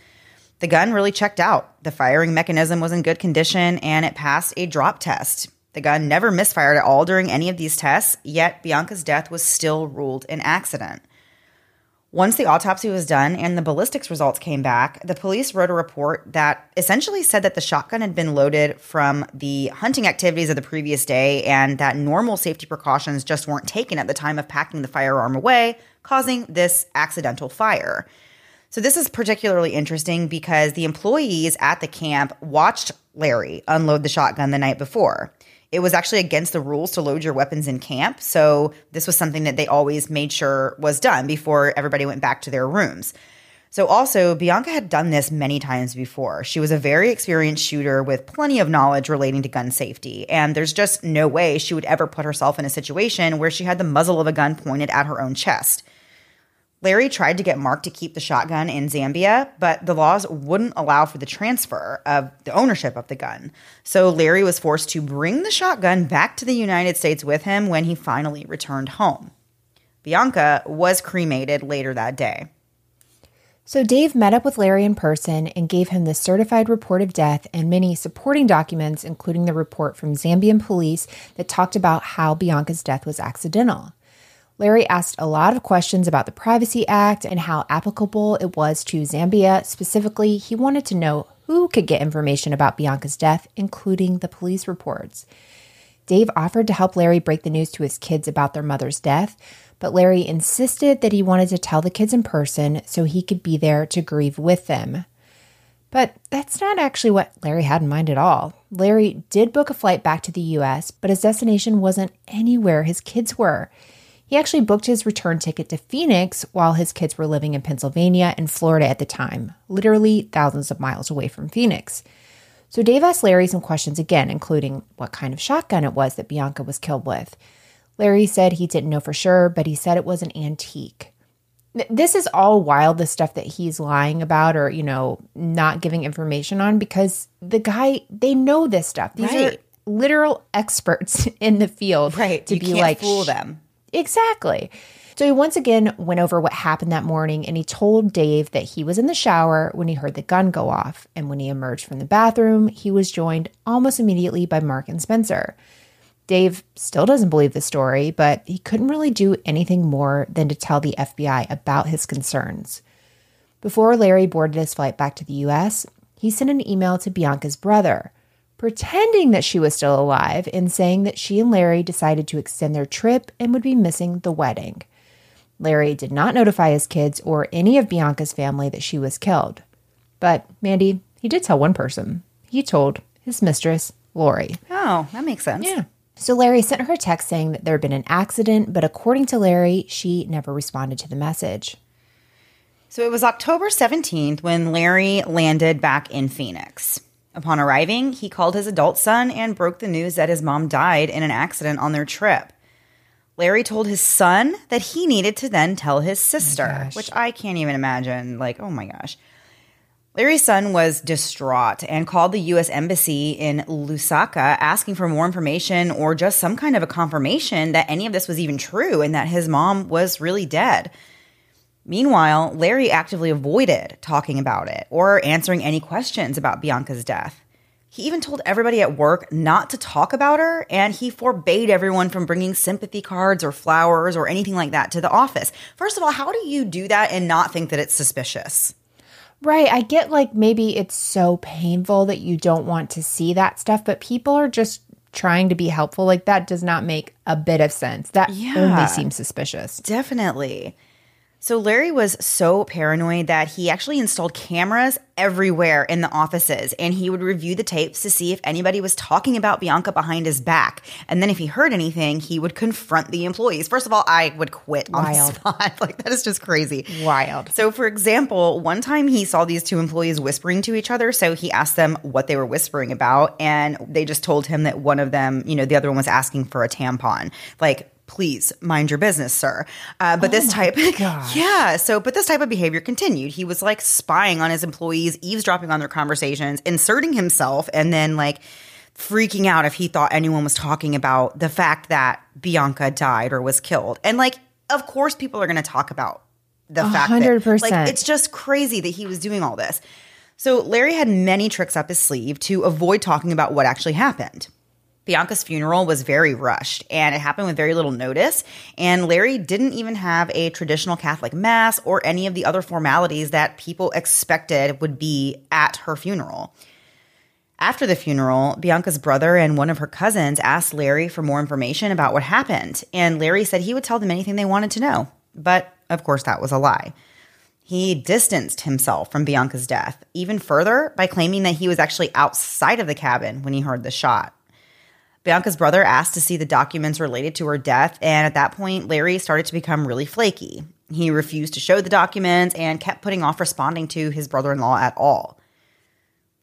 The gun really checked out. The firing mechanism was in good condition and it passed a drop test. The gun never misfired at all during any of these tests, yet Bianca's death was still ruled an accident. Once the autopsy was done and the ballistics results came back, the police wrote a report that essentially said that the shotgun had been loaded from the hunting activities of the previous day and that normal safety precautions just weren't taken at the time of packing the firearm away, causing this accidental fire. So, this is particularly interesting because the employees at the camp watched Larry unload the shotgun the night before. It was actually against the rules to load your weapons in camp. So this was something that they always made sure was done before everybody went back to their rooms. So also, Bianca had done this many times before. She was a very experienced shooter with plenty of knowledge relating to gun safety. And there's just no way she would ever put herself in a situation where she had the muzzle of a gun pointed at her own chest. Larry tried to get Mark to keep the shotgun in Zambia, but the laws wouldn't allow for the transfer of the ownership of the gun. So Larry was forced to bring the shotgun back to the United States with him when he finally returned home. Bianca was cremated later that day. So Dave met up with Larry in person and gave him the certified report of death and many supporting documents, including the report from Zambian police that talked about how Bianca's death was accidental. Larry asked a lot of questions about the Privacy Act and how applicable it was to Zambia. Specifically, he wanted to know who could get information about Bianca's death, including the police reports. Dave offered to help Larry break the news to his kids about their mother's death, but Larry insisted that he wanted to tell the kids in person so he could be there to grieve with them. But that's not actually what Larry had in mind at all. Larry did book a flight back to the US, but his destination wasn't anywhere his kids were. He actually booked his return ticket to Phoenix while his kids were living in Pennsylvania and Florida at the time, literally thousands of miles away from Phoenix. So Dave asked Larry some questions again, including what kind of shotgun it was that Bianca was killed with. Larry said he didn't know for sure, but he said it was an antique. This is all wild, the stuff that he's lying about or, you know, not giving information on because the guy, they know this stuff. These right. are literal experts [LAUGHS] in the field. Right. To you be like, fool them. Exactly. So he once again went over what happened that morning and he told Dave that he was in the shower when he heard the gun go off. And when he emerged from the bathroom, he was joined almost immediately by Mark and Spencer. Dave still doesn't believe the story, but he couldn't really do anything more than to tell the FBI about his concerns. Before Larry boarded his flight back to the US, he sent an email to Bianca's brother pretending that she was still alive and saying that she and Larry decided to extend their trip and would be missing the wedding. Larry did not notify his kids or any of Bianca's family that she was killed. But, Mandy, he did tell one person. He told his mistress, Lori. Oh, that makes sense. Yeah. So Larry sent her a text saying that there had been an accident, but according to Larry, she never responded to the message. So it was October 17th when Larry landed back in Phoenix. Upon arriving, he called his adult son and broke the news that his mom died in an accident on their trip. Larry told his son that he needed to then tell his oh sister, oh which I can't even imagine. Like, oh my gosh. Larry's son was distraught and called the U.S. Embassy in Lusaka asking for more information or just some kind of a confirmation that any of this was even true and that his mom was really dead. Meanwhile, Larry actively avoided talking about it or answering any questions about Bianca's death. He even told everybody at work not to talk about her, and he forbade everyone from bringing sympathy cards or flowers or anything like that to the office. First of all, how do you do that and not think that it's suspicious? Right. I get like maybe it's so painful that you don't want to see that stuff, but people are just trying to be helpful. Like that does not make a bit of sense. That yeah, only seems suspicious. Definitely. So Larry was so paranoid that he actually installed cameras everywhere in the offices and he would review the tapes to see if anybody was talking about Bianca behind his back. And then if he heard anything, he would confront the employees. First of all, I would quit on Wild. the spot. [LAUGHS] like that is just crazy. Wild. So for example, one time he saw these two employees whispering to each other, so he asked them what they were whispering about and they just told him that one of them, you know, the other one was asking for a tampon. Like please mind your business, sir. Uh, but oh this type, [LAUGHS] gosh. yeah. So, but this type of behavior continued. He was like spying on his employees, eavesdropping on their conversations, inserting himself, and then like freaking out if he thought anyone was talking about the fact that Bianca died or was killed. And like, of course, people are going to talk about the 100%. fact that like it's just crazy that he was doing all this. So Larry had many tricks up his sleeve to avoid talking about what actually happened. Bianca's funeral was very rushed and it happened with very little notice. And Larry didn't even have a traditional Catholic mass or any of the other formalities that people expected would be at her funeral. After the funeral, Bianca's brother and one of her cousins asked Larry for more information about what happened. And Larry said he would tell them anything they wanted to know. But of course, that was a lie. He distanced himself from Bianca's death, even further by claiming that he was actually outside of the cabin when he heard the shot. Bianca's brother asked to see the documents related to her death, and at that point, Larry started to become really flaky. He refused to show the documents and kept putting off responding to his brother in law at all.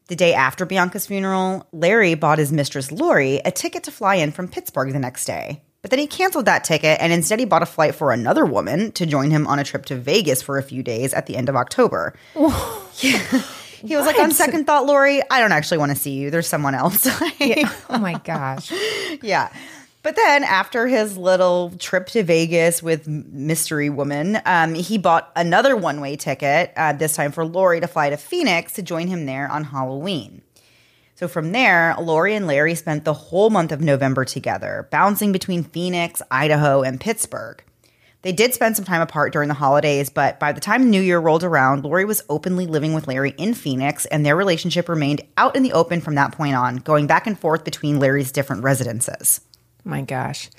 The day after Bianca's funeral, Larry bought his mistress Lori a ticket to fly in from Pittsburgh the next day. But then he canceled that ticket and instead he bought a flight for another woman to join him on a trip to Vegas for a few days at the end of October. [LAUGHS] He was like, on second thought, Lori, I don't actually want to see you. There's someone else. [LAUGHS] Yeah. Oh my gosh. yeah. But then after his little trip to Vegas with Mystery Woman, um, he bought another one way ticket, uh, this time for Lori to fly to Phoenix to join him there on Halloween. So from there, Lori and Larry spent the whole month of November together, bouncing between Phoenix, Idaho, and Pittsburgh. They did spend some time apart during the holidays, but by the time New Year rolled around, Lori was openly living with Larry in Phoenix, and their relationship remained out in the open from that point on, going back and forth between Larry's different residences. Oh my gosh.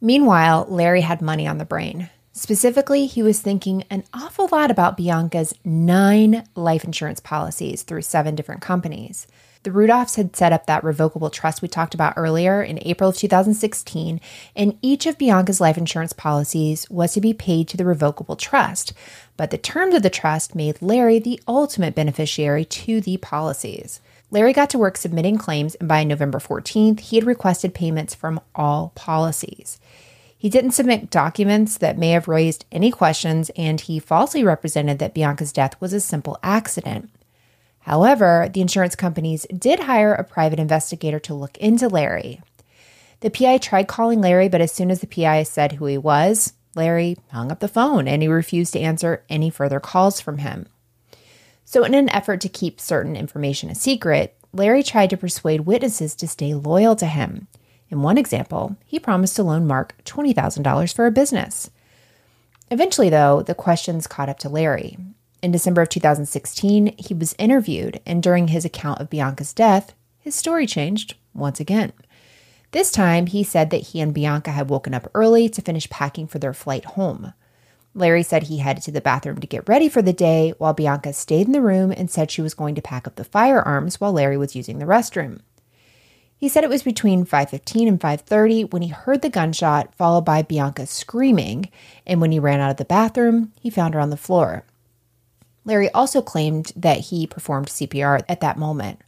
Meanwhile, Larry had money on the brain. Specifically, he was thinking an awful lot about Bianca's nine life insurance policies through seven different companies. The Rudolphs had set up that revocable trust we talked about earlier in April of 2016, and each of Bianca's life insurance policies was to be paid to the revocable trust. But the terms of the trust made Larry the ultimate beneficiary to the policies. Larry got to work submitting claims, and by November 14th, he had requested payments from all policies. He didn't submit documents that may have raised any questions, and he falsely represented that Bianca's death was a simple accident. However, the insurance companies did hire a private investigator to look into Larry. The PI tried calling Larry, but as soon as the PI said who he was, Larry hung up the phone and he refused to answer any further calls from him. So, in an effort to keep certain information a secret, Larry tried to persuade witnesses to stay loyal to him. In one example, he promised to loan Mark $20,000 for a business. Eventually, though, the questions caught up to Larry, in December of 2016, he was interviewed, and during his account of Bianca's death, his story changed once again. This time, he said that he and Bianca had woken up early to finish packing for their flight home. Larry said he headed to the bathroom to get ready for the day, while Bianca stayed in the room and said she was going to pack up the firearms while Larry was using the restroom. He said it was between 5:15 and 5:30 when he heard the gunshot followed by Bianca screaming, and when he ran out of the bathroom, he found her on the floor. Larry also claimed that he performed CPR at that moment.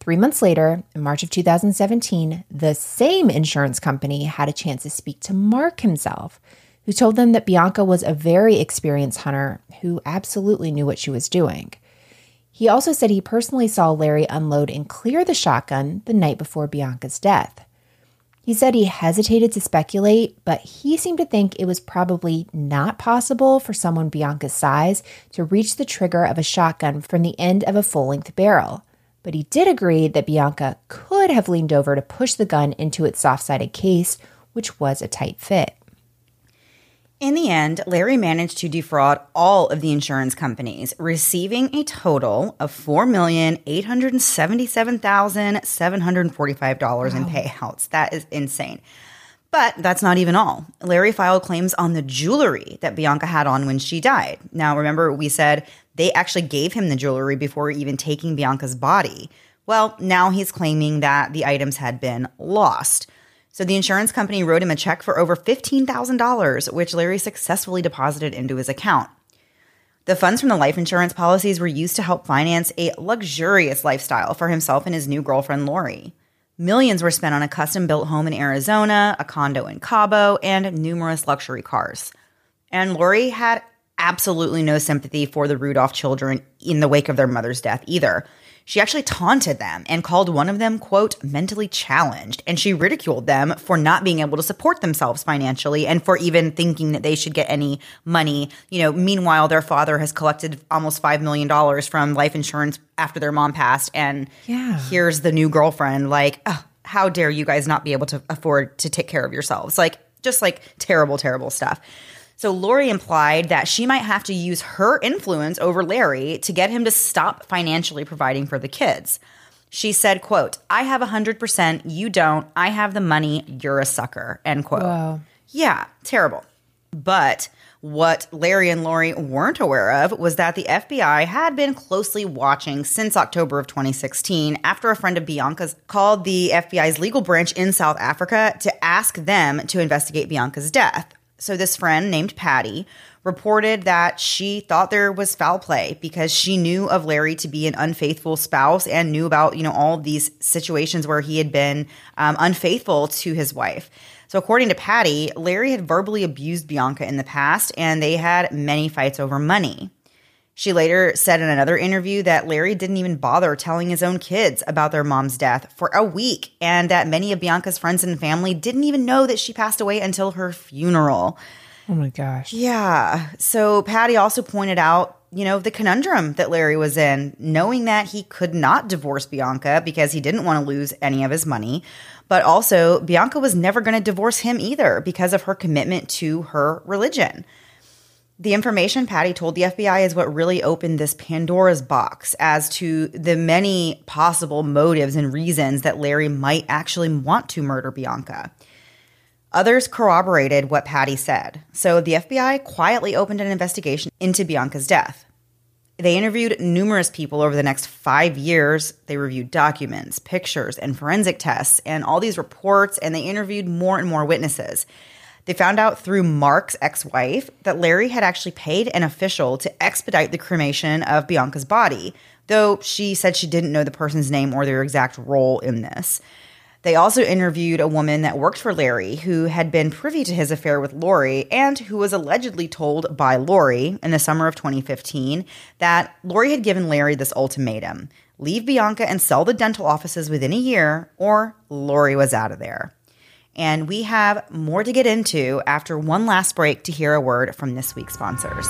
Three months later, in March of 2017, the same insurance company had a chance to speak to Mark himself, who told them that Bianca was a very experienced hunter who absolutely knew what she was doing. He also said he personally saw Larry unload and clear the shotgun the night before Bianca's death. He said he hesitated to speculate, but he seemed to think it was probably not possible for someone Bianca's size to reach the trigger of a shotgun from the end of a full length barrel. But he did agree that Bianca could have leaned over to push the gun into its soft sided case, which was a tight fit. In the end, Larry managed to defraud all of the insurance companies, receiving a total of $4,877,745 wow. in payouts. That is insane. But that's not even all. Larry filed claims on the jewelry that Bianca had on when she died. Now, remember, we said they actually gave him the jewelry before even taking Bianca's body. Well, now he's claiming that the items had been lost. So the insurance company wrote him a check for over $15,000, which Larry successfully deposited into his account. The funds from the life insurance policies were used to help finance a luxurious lifestyle for himself and his new girlfriend, Lori. Millions were spent on a custom built home in Arizona, a condo in Cabo, and numerous luxury cars. And Lori had absolutely no sympathy for the Rudolph children in the wake of their mother's death either. She actually taunted them and called one of them, quote, mentally challenged. And she ridiculed them for not being able to support themselves financially and for even thinking that they should get any money. You know, meanwhile, their father has collected almost $5 million from life insurance after their mom passed. And yeah. here's the new girlfriend, like, oh, how dare you guys not be able to afford to take care of yourselves? Like, just like terrible, terrible stuff. So Lori implied that she might have to use her influence over Larry to get him to stop financially providing for the kids. She said, quote, I have 100%, you don't. I have the money, you're a sucker, end quote. Wow. Yeah, terrible. But what Larry and Lori weren't aware of was that the FBI had been closely watching since October of 2016 after a friend of Bianca's called the FBI's legal branch in South Africa to ask them to investigate Bianca's death. So, this friend named Patty reported that she thought there was foul play because she knew of Larry to be an unfaithful spouse and knew about, you know, all these situations where he had been um, unfaithful to his wife. So, according to Patty, Larry had verbally abused Bianca in the past and they had many fights over money. She later said in another interview that Larry didn't even bother telling his own kids about their mom's death for a week, and that many of Bianca's friends and family didn't even know that she passed away until her funeral. Oh my gosh. Yeah. So Patty also pointed out, you know, the conundrum that Larry was in, knowing that he could not divorce Bianca because he didn't want to lose any of his money. But also, Bianca was never going to divorce him either because of her commitment to her religion. The information Patty told the FBI is what really opened this Pandora's box as to the many possible motives and reasons that Larry might actually want to murder Bianca. Others corroborated what Patty said, so the FBI quietly opened an investigation into Bianca's death. They interviewed numerous people over the next five years. They reviewed documents, pictures, and forensic tests, and all these reports, and they interviewed more and more witnesses. They found out through Mark's ex wife that Larry had actually paid an official to expedite the cremation of Bianca's body, though she said she didn't know the person's name or their exact role in this. They also interviewed a woman that worked for Larry who had been privy to his affair with Lori and who was allegedly told by Lori in the summer of 2015 that Lori had given Larry this ultimatum leave Bianca and sell the dental offices within a year, or Lori was out of there. And we have more to get into after one last break to hear a word from this week's sponsors.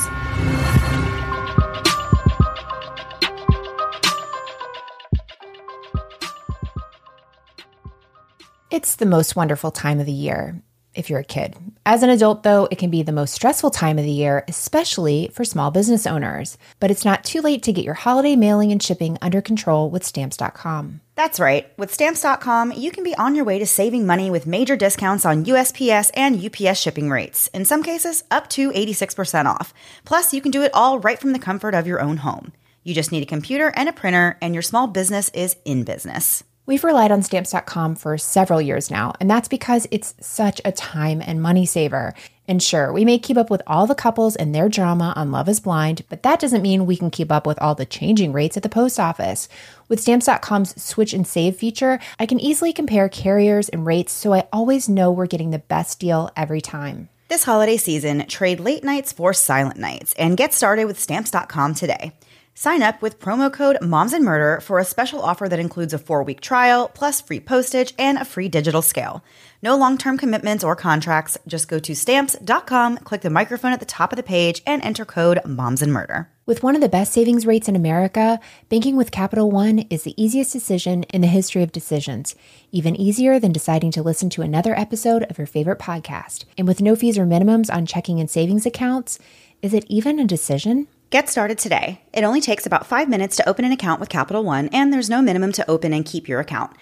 It's the most wonderful time of the year if you're a kid. As an adult, though, it can be the most stressful time of the year, especially for small business owners. But it's not too late to get your holiday mailing and shipping under control with stamps.com. That's right. With stamps.com, you can be on your way to saving money with major discounts on USPS and UPS shipping rates, in some cases, up to 86% off. Plus, you can do it all right from the comfort of your own home. You just need a computer and a printer, and your small business is in business. We've relied on stamps.com for several years now, and that's because it's such a time and money saver. And sure, we may keep up with all the couples and their drama on Love is Blind, but that doesn't mean we can keep up with all the changing rates at the post office. With stamps.com's switch and save feature, I can easily compare carriers and rates so I always know we're getting the best deal every time. This holiday season, trade late nights for silent nights and get started with stamps.com today. Sign up with promo code Moms and Murder for a special offer that includes a four week trial, plus free postage and a free digital scale. No long term commitments or contracts. Just go to stamps.com, click the microphone at the top of the page, and enter code Moms and Murder. With one of the best savings rates in America, banking with Capital One is the easiest decision in the history of decisions, even easier than deciding to listen to another episode of your favorite podcast. And with no fees or minimums on checking and savings accounts, is it even a decision? Get started today. It only takes about five minutes to open an account with Capital One, and there's no minimum to open and keep your account.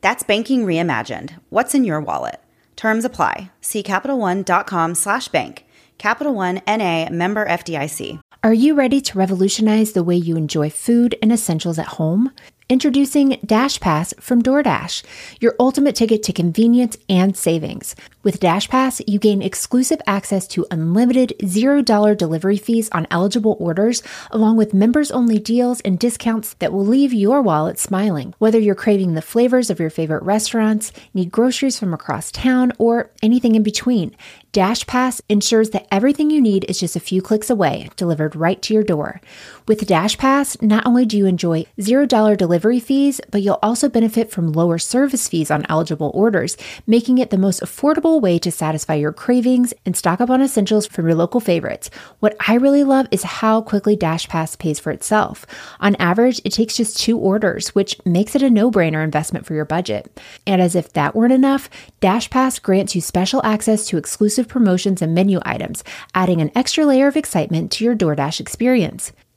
That's banking reimagined. What's in your wallet? Terms apply. See CapitalOne.com slash bank. Capital One NA member FDIC. Are you ready to revolutionize the way you enjoy food and essentials at home? Introducing Dash Pass from DoorDash, your ultimate ticket to convenience and savings. With Dash Pass, you gain exclusive access to unlimited $0 delivery fees on eligible orders, along with members only deals and discounts that will leave your wallet smiling. Whether you're craving the flavors of your favorite restaurants, need groceries from across town, or anything in between, DashPass ensures that everything you need is just a few clicks away, delivered right to your door. With DashPass, not only do you enjoy $0 delivery fees, but you'll also benefit from lower service fees on eligible orders, making it the most affordable way to satisfy your cravings and stock up on essentials from your local favorites. What I really love is how quickly DashPass pays for itself. On average, it takes just two orders, which makes it a no brainer investment for your budget. And as if that weren't enough, DashPass grants you special access to exclusive promotions and menu items, adding an extra layer of excitement to your DoorDash experience.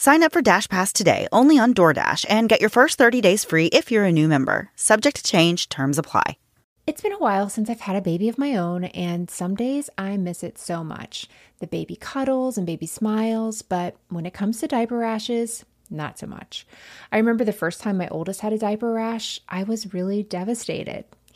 Sign up for Dash Pass today only on DoorDash and get your first 30 days free if you're a new member. Subject to change, terms apply. It's been a while since I've had a baby of my own, and some days I miss it so much. The baby cuddles and baby smiles, but when it comes to diaper rashes, not so much. I remember the first time my oldest had a diaper rash, I was really devastated.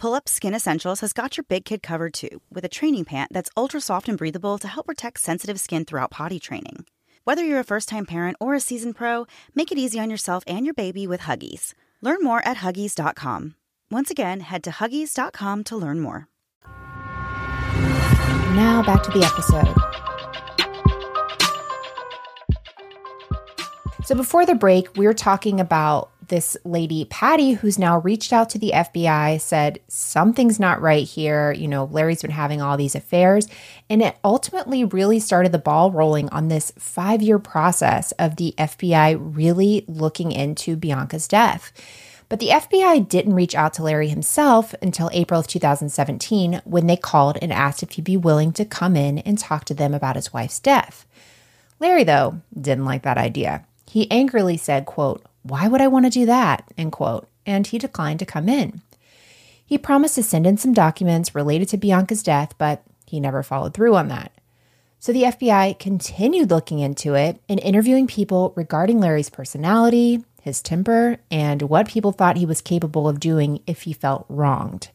Pull Up Skin Essentials has got your big kid covered too, with a training pant that's ultra soft and breathable to help protect sensitive skin throughout potty training. Whether you're a first time parent or a seasoned pro, make it easy on yourself and your baby with Huggies. Learn more at Huggies.com. Once again, head to Huggies.com to learn more. Now back to the episode. So before the break, we were talking about this lady, Patty, who's now reached out to the FBI, said something's not right here. You know, Larry's been having all these affairs. And it ultimately really started the ball rolling on this five year process of the FBI really looking into Bianca's death. But the FBI didn't reach out to Larry himself until April of 2017 when they called and asked if he'd be willing to come in and talk to them about his wife's death. Larry, though, didn't like that idea. He angrily said, quote, why would I want to do that? End quote. And he declined to come in. He promised to send in some documents related to Bianca's death, but he never followed through on that. So the FBI continued looking into it and interviewing people regarding Larry's personality, his temper, and what people thought he was capable of doing if he felt wronged.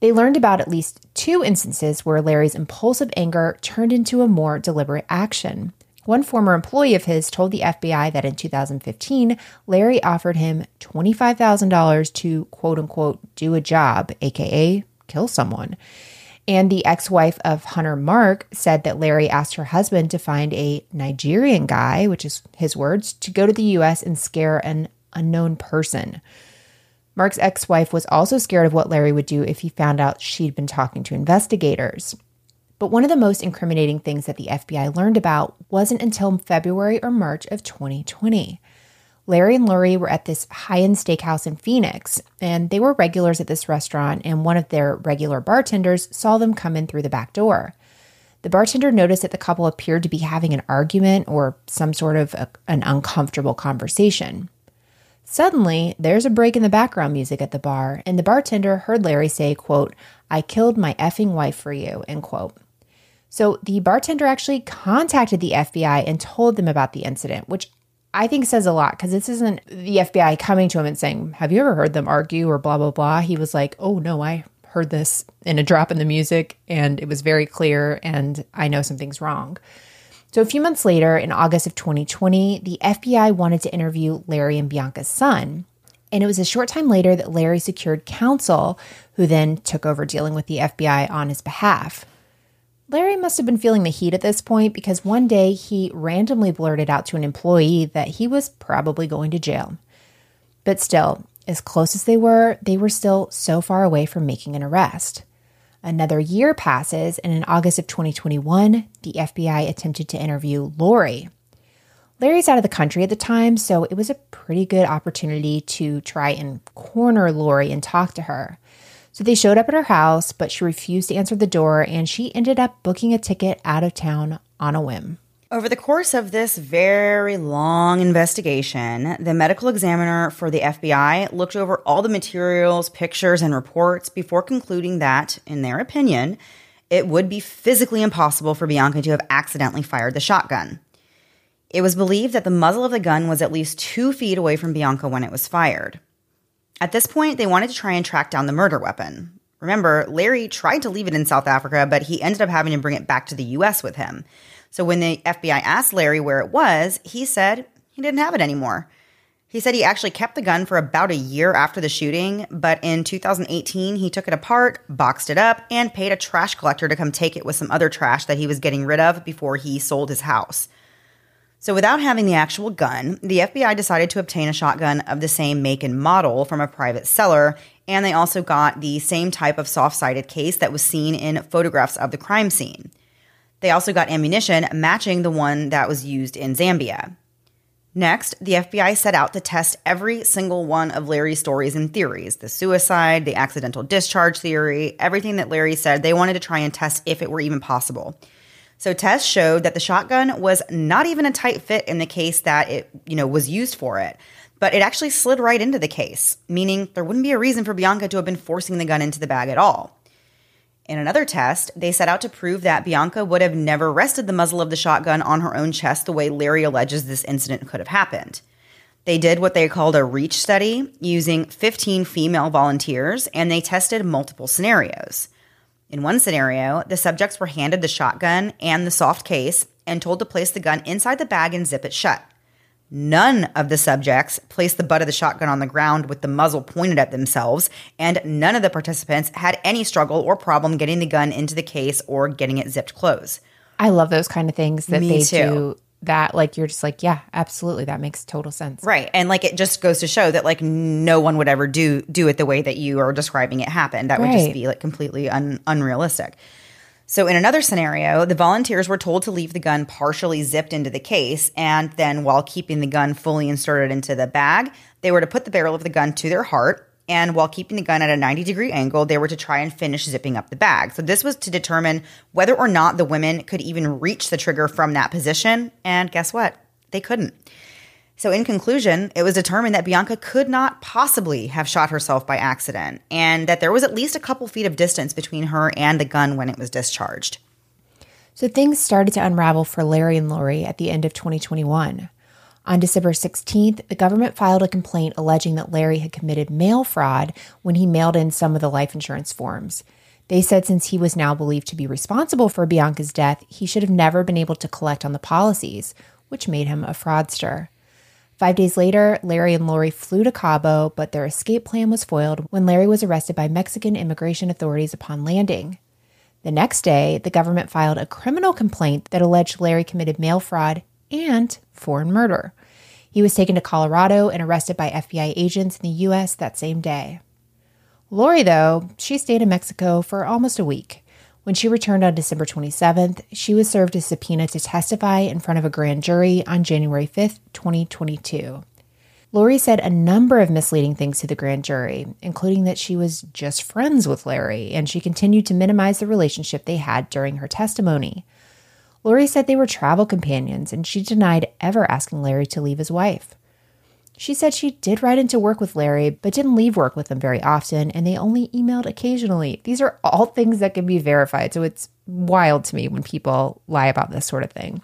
They learned about at least two instances where Larry's impulsive anger turned into a more deliberate action. One former employee of his told the FBI that in 2015, Larry offered him $25,000 to quote unquote do a job, aka kill someone. And the ex wife of Hunter Mark said that Larry asked her husband to find a Nigerian guy, which is his words, to go to the US and scare an unknown person. Mark's ex wife was also scared of what Larry would do if he found out she'd been talking to investigators. But one of the most incriminating things that the FBI learned about wasn't until February or March of 2020. Larry and Lori were at this high end steakhouse in Phoenix, and they were regulars at this restaurant, and one of their regular bartenders saw them come in through the back door. The bartender noticed that the couple appeared to be having an argument or some sort of a, an uncomfortable conversation. Suddenly, there's a break in the background music at the bar, and the bartender heard Larry say, quote, I killed my effing wife for you, end quote. So the bartender actually contacted the FBI and told them about the incident, which I think says a lot because this isn't the FBI coming to him and saying, Have you ever heard them argue or blah, blah, blah. He was like, Oh, no, I heard this in a drop in the music and it was very clear and I know something's wrong. So a few months later, in August of 2020, the FBI wanted to interview Larry and Bianca's son. And it was a short time later that Larry secured counsel, who then took over dealing with the FBI on his behalf. Larry must have been feeling the heat at this point because one day he randomly blurted out to an employee that he was probably going to jail. But still, as close as they were, they were still so far away from making an arrest. Another year passes, and in August of 2021, the FBI attempted to interview Lori. Larry's out of the country at the time, so it was a pretty good opportunity to try and corner Lori and talk to her. So they showed up at her house, but she refused to answer the door and she ended up booking a ticket out of town on a whim. Over the course of this very long investigation, the medical examiner for the FBI looked over all the materials, pictures, and reports before concluding that, in their opinion, it would be physically impossible for Bianca to have accidentally fired the shotgun. It was believed that the muzzle of the gun was at least two feet away from Bianca when it was fired. At this point, they wanted to try and track down the murder weapon. Remember, Larry tried to leave it in South Africa, but he ended up having to bring it back to the US with him. So when the FBI asked Larry where it was, he said he didn't have it anymore. He said he actually kept the gun for about a year after the shooting, but in 2018, he took it apart, boxed it up, and paid a trash collector to come take it with some other trash that he was getting rid of before he sold his house. So, without having the actual gun, the FBI decided to obtain a shotgun of the same make and model from a private seller, and they also got the same type of soft sided case that was seen in photographs of the crime scene. They also got ammunition matching the one that was used in Zambia. Next, the FBI set out to test every single one of Larry's stories and theories the suicide, the accidental discharge theory, everything that Larry said they wanted to try and test if it were even possible. So tests showed that the shotgun was not even a tight fit in the case that it, you know, was used for it, but it actually slid right into the case, meaning there wouldn't be a reason for Bianca to have been forcing the gun into the bag at all. In another test, they set out to prove that Bianca would have never rested the muzzle of the shotgun on her own chest the way Larry alleges this incident could have happened. They did what they called a reach study using 15 female volunteers, and they tested multiple scenarios. In one scenario, the subjects were handed the shotgun and the soft case and told to place the gun inside the bag and zip it shut. None of the subjects placed the butt of the shotgun on the ground with the muzzle pointed at themselves, and none of the participants had any struggle or problem getting the gun into the case or getting it zipped closed. I love those kind of things that Me they too. do. That like you're just like, yeah, absolutely, that makes total sense. Right. And like it just goes to show that like no one would ever do do it the way that you are describing it happened. That would just be like completely un, unrealistic. So in another scenario, the volunteers were told to leave the gun partially zipped into the case and then while keeping the gun fully inserted into the bag, they were to put the barrel of the gun to their heart and while keeping the gun at a 90 degree angle, they were to try and finish zipping up the bag. So this was to determine whether or not the women could even reach the trigger from that position. And guess what? They couldn't. So, in conclusion, it was determined that Bianca could not possibly have shot herself by accident, and that there was at least a couple feet of distance between her and the gun when it was discharged. So things started to unravel for Larry and Lori at the end of 2021. On December 16th, the government filed a complaint alleging that Larry had committed mail fraud when he mailed in some of the life insurance forms. They said since he was now believed to be responsible for Bianca's death, he should have never been able to collect on the policies, which made him a fraudster. Five days later, Larry and Lori flew to Cabo, but their escape plan was foiled when Larry was arrested by Mexican immigration authorities upon landing. The next day, the government filed a criminal complaint that alleged Larry committed mail fraud and foreign murder. He was taken to Colorado and arrested by FBI agents in the U.S. that same day. Lori, though, she stayed in Mexico for almost a week. When she returned on December 27th, she was served a subpoena to testify in front of a grand jury on January 5th, 2022. Lori said a number of misleading things to the grand jury, including that she was just friends with Larry, and she continued to minimize the relationship they had during her testimony. Lori said they were travel companions, and she denied ever asking Larry to leave his wife. She said she did ride into work with Larry, but didn't leave work with him very often, and they only emailed occasionally. These are all [LAUGHS] things that can be verified, so it's wild to me when people lie about this sort of thing.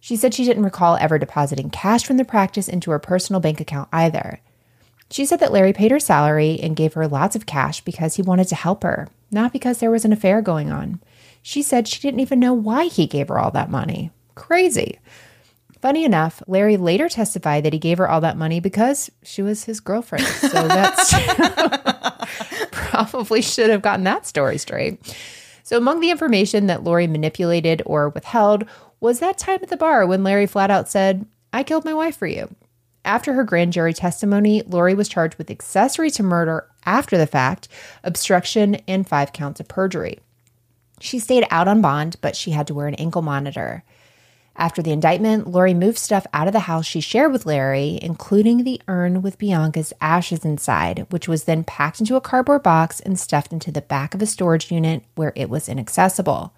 She said she didn't recall ever depositing cash from the practice into her personal bank account either. She said that Larry paid her salary and gave her lots of cash because he wanted to help her, not because there was an affair going on. She said she didn't even know why he gave her all that money. Crazy. Funny enough, Larry later testified that he gave her all that money because she was his girlfriend. So [LAUGHS] that's [LAUGHS] probably should have gotten that story straight. So, among the information that Lori manipulated or withheld was that time at the bar when Larry flat out said, I killed my wife for you. After her grand jury testimony, Lori was charged with accessory to murder after the fact, obstruction, and five counts of perjury. She stayed out on bond, but she had to wear an ankle monitor. After the indictment, Lori moved stuff out of the house she shared with Larry, including the urn with Bianca's ashes inside, which was then packed into a cardboard box and stuffed into the back of a storage unit where it was inaccessible.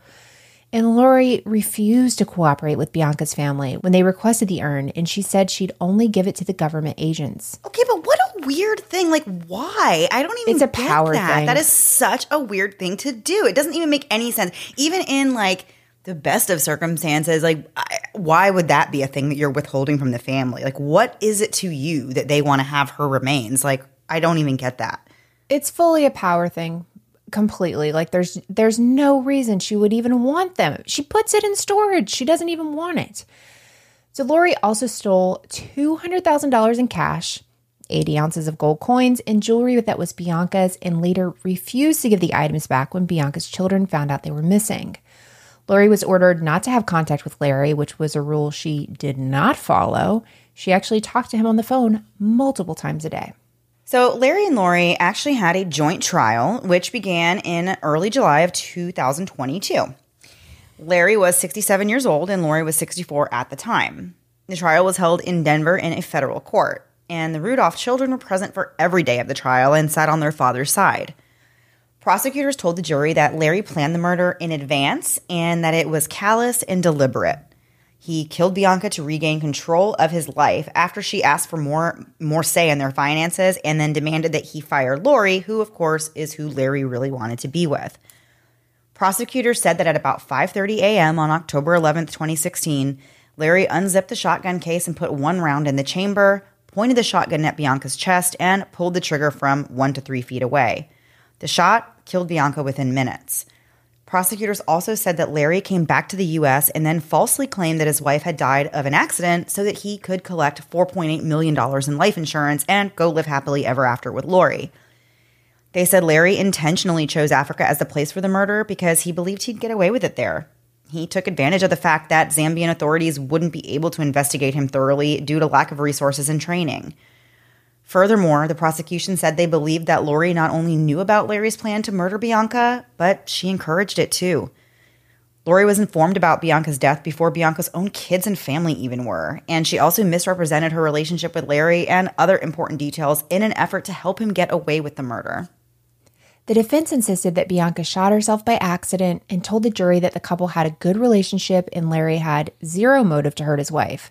And Lori refused to cooperate with Bianca's family when they requested the urn, and she said she'd only give it to the government agents. Okay, but a weird thing. Like, why? I don't even It's a get power that. thing. That is such a weird thing to do. It doesn't even make any sense. Even in like the best of circumstances, like, I, why would that be a thing that you're withholding from the family? Like, what is it to you that they want to have her remains? Like, I don't even get that. It's fully a power thing completely. Like there's there's no reason she would even want them. She puts it in storage. She doesn't even want it. So Lori also stole $200,000 in cash, 80 ounces of gold coins, and jewelry that was Bianca's, and later refused to give the items back when Bianca's children found out they were missing. Lori was ordered not to have contact with Larry, which was a rule she did not follow. She actually talked to him on the phone multiple times a day. So, Larry and Lori actually had a joint trial, which began in early July of 2022. Larry was 67 years old and Lori was 64 at the time. The trial was held in Denver in a federal court, and the Rudolph children were present for every day of the trial and sat on their father's side. Prosecutors told the jury that Larry planned the murder in advance and that it was callous and deliberate. He killed Bianca to regain control of his life after she asked for more more say in their finances and then demanded that he fire Lori, who of course is who Larry really wanted to be with. Prosecutors said that at about 5:30 a.m. on October 11th, 2016, Larry unzipped the shotgun case and put one round in the chamber, pointed the shotgun at Bianca's chest, and pulled the trigger from one to three feet away. The shot killed Bianca within minutes. Prosecutors also said that Larry came back to the U.S. and then falsely claimed that his wife had died of an accident so that he could collect $4.8 million in life insurance and go live happily ever after with Lori. They said Larry intentionally chose Africa as the place for the murder because he believed he'd get away with it there. He took advantage of the fact that Zambian authorities wouldn't be able to investigate him thoroughly due to lack of resources and training. Furthermore, the prosecution said they believed that Lori not only knew about Larry's plan to murder Bianca, but she encouraged it too. Lori was informed about Bianca's death before Bianca's own kids and family even were, and she also misrepresented her relationship with Larry and other important details in an effort to help him get away with the murder. The defense insisted that Bianca shot herself by accident and told the jury that the couple had a good relationship and Larry had zero motive to hurt his wife.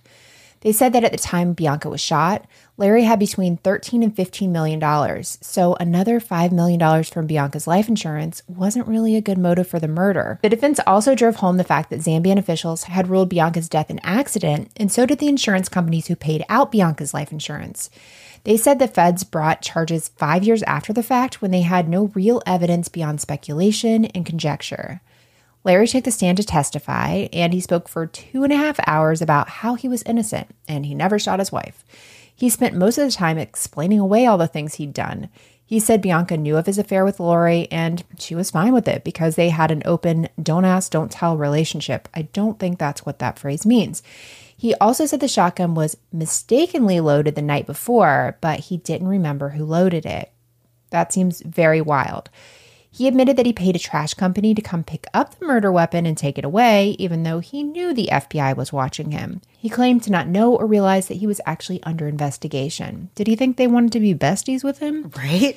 They said that at the time Bianca was shot, Larry had between 13 and 15 million dollars. So another 5 million dollars from Bianca's life insurance wasn't really a good motive for the murder. The defense also drove home the fact that Zambian officials had ruled Bianca's death an accident, and so did the insurance companies who paid out Bianca's life insurance. They said the feds brought charges 5 years after the fact when they had no real evidence beyond speculation and conjecture. Larry took the stand to testify, and he spoke for two and a half hours about how he was innocent and he never shot his wife. He spent most of the time explaining away all the things he'd done. He said Bianca knew of his affair with Lori and she was fine with it because they had an open, don't ask, don't tell relationship. I don't think that's what that phrase means. He also said the shotgun was mistakenly loaded the night before, but he didn't remember who loaded it. That seems very wild. He admitted that he paid a trash company to come pick up the murder weapon and take it away, even though he knew the FBI was watching him. He claimed to not know or realize that he was actually under investigation. Did he think they wanted to be besties with him? Right?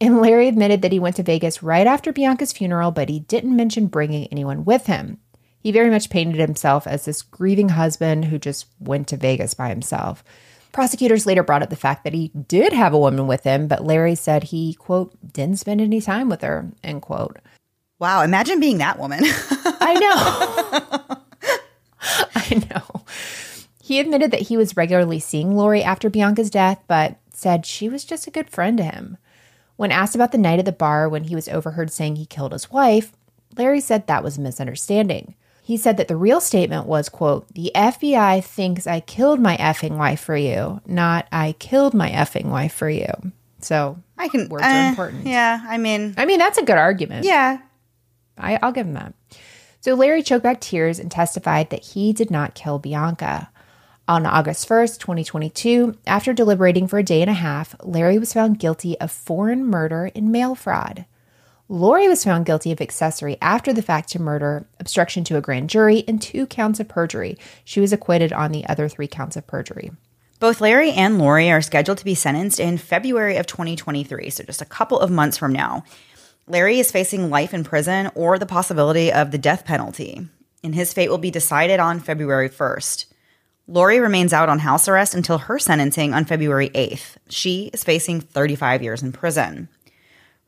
And Larry admitted that he went to Vegas right after Bianca's funeral, but he didn't mention bringing anyone with him. He very much painted himself as this grieving husband who just went to Vegas by himself. Prosecutors later brought up the fact that he did have a woman with him, but Larry said he, quote, didn't spend any time with her, end quote. Wow, imagine being that woman. [LAUGHS] I know. [LAUGHS] I know. He admitted that he was regularly seeing Lori after Bianca's death, but said she was just a good friend to him. When asked about the night at the bar when he was overheard saying he killed his wife, Larry said that was a misunderstanding. He said that the real statement was, quote, the FBI thinks I killed my effing wife for you, not I killed my effing wife for you. So I can. words uh, are important. Yeah, I mean, I mean, that's a good argument. yeah. I, I'll give him that. So Larry choked back tears and testified that he did not kill Bianca. On August 1st, 2022, after deliberating for a day and a half, Larry was found guilty of foreign murder and mail fraud. Lori was found guilty of accessory after the fact to murder, obstruction to a grand jury, and two counts of perjury. She was acquitted on the other three counts of perjury. Both Larry and Lori are scheduled to be sentenced in February of 2023, so just a couple of months from now. Larry is facing life in prison or the possibility of the death penalty, and his fate will be decided on February 1st. Lori remains out on house arrest until her sentencing on February 8th. She is facing 35 years in prison.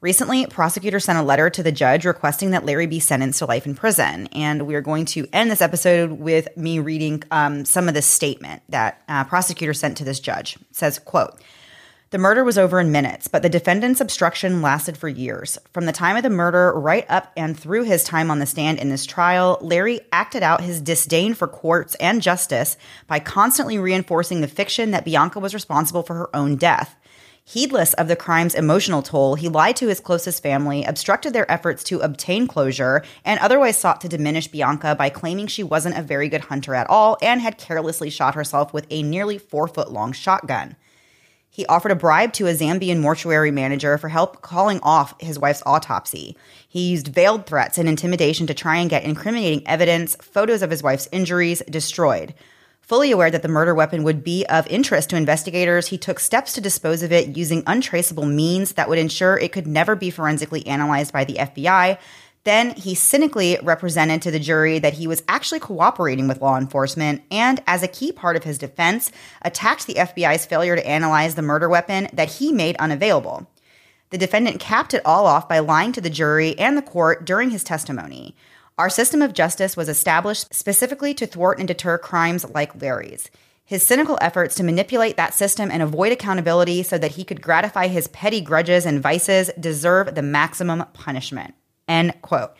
Recently, prosecutors sent a letter to the judge requesting that Larry be sentenced to life in prison. And we are going to end this episode with me reading um, some of the statement that uh, prosecutor sent to this judge. It says, quote, the murder was over in minutes, but the defendant's obstruction lasted for years. From the time of the murder right up and through his time on the stand in this trial, Larry acted out his disdain for courts and justice by constantly reinforcing the fiction that Bianca was responsible for her own death. Heedless of the crime's emotional toll, he lied to his closest family, obstructed their efforts to obtain closure, and otherwise sought to diminish Bianca by claiming she wasn't a very good hunter at all and had carelessly shot herself with a nearly four foot long shotgun. He offered a bribe to a Zambian mortuary manager for help calling off his wife's autopsy. He used veiled threats and intimidation to try and get incriminating evidence, photos of his wife's injuries destroyed. Fully aware that the murder weapon would be of interest to investigators, he took steps to dispose of it using untraceable means that would ensure it could never be forensically analyzed by the FBI. Then he cynically represented to the jury that he was actually cooperating with law enforcement and, as a key part of his defense, attacked the FBI's failure to analyze the murder weapon that he made unavailable. The defendant capped it all off by lying to the jury and the court during his testimony. Our system of justice was established specifically to thwart and deter crimes like Larry's. His cynical efforts to manipulate that system and avoid accountability so that he could gratify his petty grudges and vices deserve the maximum punishment. End quote.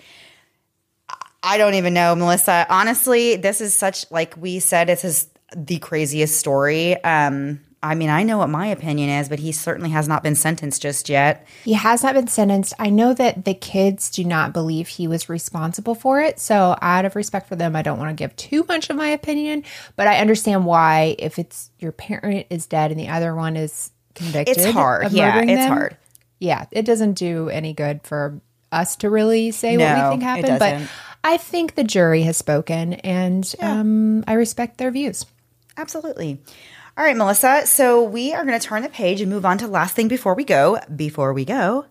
I don't even know, Melissa. Honestly, this is such like we said, this is the craziest story. Um, I mean, I know what my opinion is, but he certainly has not been sentenced just yet. He has not been sentenced. I know that the kids do not believe he was responsible for it. So, out of respect for them, I don't want to give too much of my opinion, but I understand why if it's your parent is dead and the other one is convicted. It's hard. Yeah, it's them, hard. Yeah, it doesn't do any good for us to really say what we think happened, but. I think the jury has spoken and um, I respect their views. Absolutely. All right, Melissa. So we are going to turn the page and move on to last thing before we go. Before we go.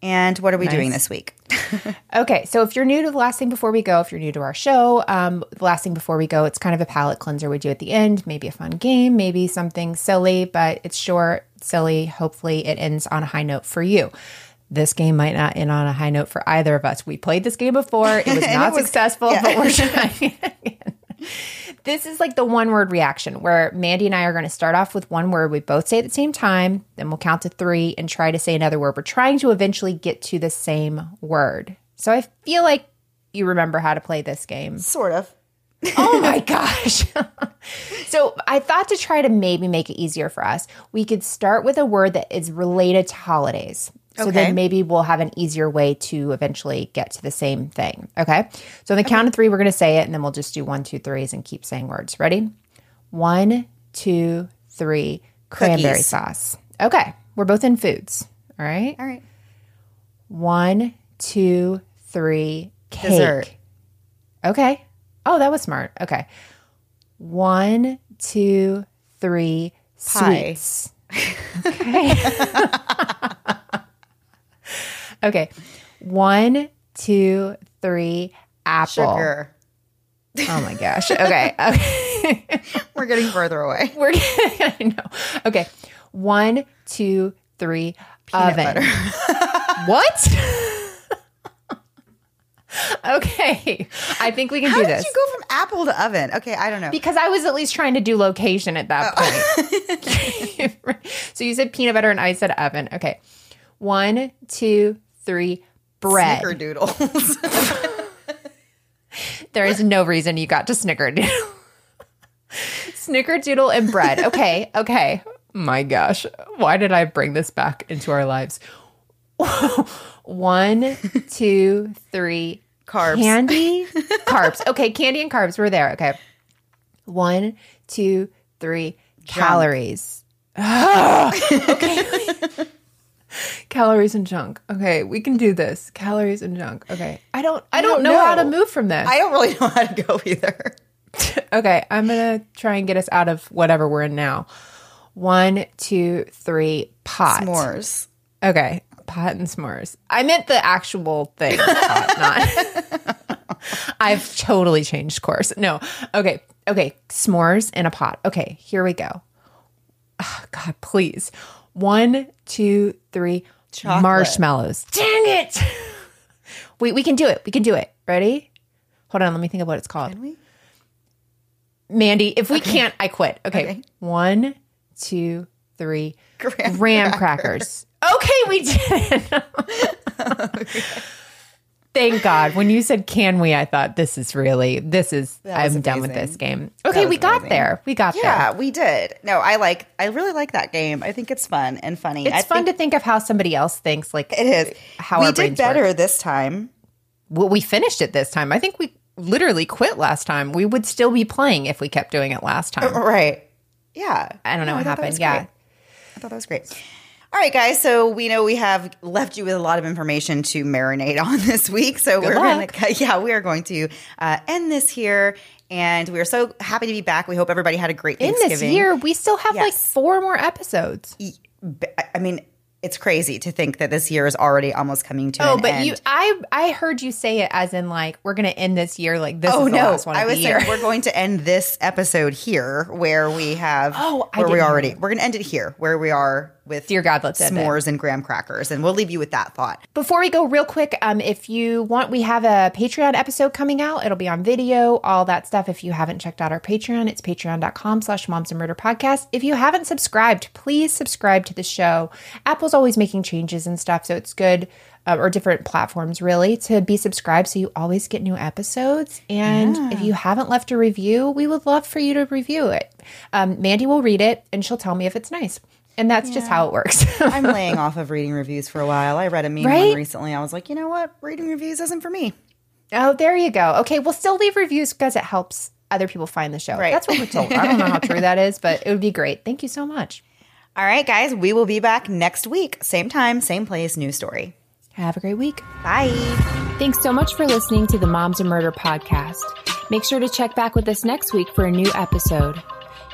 And what are we doing this week? [LAUGHS] Okay, so if you're new to the last thing before we go, if you're new to our show, um, the last thing before we go, it's kind of a palate cleanser we do at the end. Maybe a fun game, maybe something silly, but it's short, silly. Hopefully, it ends on a high note for you. This game might not end on a high note for either of us. We played this game before; it was [LAUGHS] not was- successful, yeah. but we're [LAUGHS] trying. [LAUGHS] This is like the one word reaction where Mandy and I are going to start off with one word. We both say at the same time, then we'll count to three and try to say another word. We're trying to eventually get to the same word. So I feel like you remember how to play this game. Sort of. [LAUGHS] Oh my gosh. [LAUGHS] so I thought to try to maybe make it easier for us, we could start with a word that is related to holidays. So Okay. then maybe we'll have an easier way to eventually get to the same thing. Okay. So on the count of three, we're going to say it and then we'll just do one, two, threes and keep saying words. Ready? One, two, three. Cranberry Cookies. sauce. Okay. We're both in foods. All right. All right. One, two, three. Cake. Dessert. Okay. Oh, that was smart. Okay. One, two, three. Pie. Sweets. Okay. [LAUGHS] [LAUGHS] okay. One, two, three. Apple. Sugar. Oh my gosh. Okay. [LAUGHS] Okay. [LAUGHS] We're getting further away. [LAUGHS] We're getting, I know. Okay. One, two, three. Peanut oven. butter. What? okay. I think we can How do did this. you go from apple to oven? Okay, I don't know. because I was at least trying to do location at that Oh. point. so you said peanut butter and I said oven. Okay. One, two, three. Bread. Snickerdoodles. [LAUGHS] There is no reason you got to snickerdoodle. [LAUGHS] snickerdoodle and bread. Okay, okay. My gosh, why did I bring this back into our lives? [LAUGHS] One, two, three. Carbs. Candy, carbs. Okay, candy and carbs. We're there. Okay. One, two, three. Calories. okay. Calories and junk. Okay, we can do this. Calories and junk. Okay. I don't I don't, don't know, how to move from this. I don't really [LAUGHS] know how to go either. [LAUGHS] okay, I'm gonna try and get us out of whatever we're in now. One, two, three, pot. S'mores. Okay, pot and s'mores. I meant the actual thing, [LAUGHS] pot, not. I've totally changed course. No, okay, okay, s'mores in a pot. Okay, here we go. Ah, God, please. One, two, three. Chocolate. Marshmallows. Dang it! [LAUGHS] Wait, we can do it. We can do it. Ready? Hold on. Let me think of what it's called. Can we? Mandy, if we can't, I quit. Okay. Okay. One, two, three. Graham Graham crackers. Okay, we did it. [LAUGHS] [LAUGHS] Thank God. When you said can we, I thought this is really this is I'm done with this game. Okay, we got amazing. there. We got Yeah, there. Yeah, we did. No, I like. I really like that game. I think it's fun and funny. It's I fun think to think of how somebody else thinks like It is. how we did better work. this time. Well, we finished it this time. I think we literally quit last time. We would still be playing if we kept doing it last time. [LAUGHS] Right. Yeah. I don't know No, what happened. Yeah. great. I thought that was great. All right, guys. So we know we have left you with a lot of information to marinate [LAUGHS] on this week. So we're going [LAUGHS] to, yeah, we are going to uh, end this here. And we are so happy to be back. We hope everybody had a great In Thanksgiving. this year, we still have like four more episodes. I mean, it's crazy to think that this year is already almost coming to Oh, an but end. you, I, I heard you say it as in like we're gonna end this year like this. Oh is the no! I was saying we're going to end this episode here, where we have. [LAUGHS] Oh, I where we didn't know already we're going to end it here, where we are with Dear God, let's s'mores and graham crackers, and we'll leave you with that thought. Before we go, real quick, um, if you want, we have a Patreon episode coming out. It'll be on video, all that stuff. If you haven't checked out our Patreon, it's patreon.com slash moms and murder podcast. If you haven't subscribed, please subscribe to the show. Apple's always making changes and stuff, so it's good, uh, or different platforms really, to be subscribed so you always get new episodes. And if you haven't left a review, we would love for you to review it. Um, Mandy will read it and she'll tell me if it's nice. And that's just how it works. [LAUGHS] I'm laying off of reading reviews for a while. I read a meme Right? one recently. I was like, you know what? Reading reviews isn't for me. Oh, there you go. Okay, we'll still leave reviews because it helps other people find the show. Right. That's what we're told. I don't know how true that is, but it would be great. Thank you so much. [LAUGHS] All right, guys, we will be back next week, same time, same place, new story. Have a great week. Bye. Thanks so much for listening to the Moms and Murder podcast. Make sure to check back with us next week for a new episode.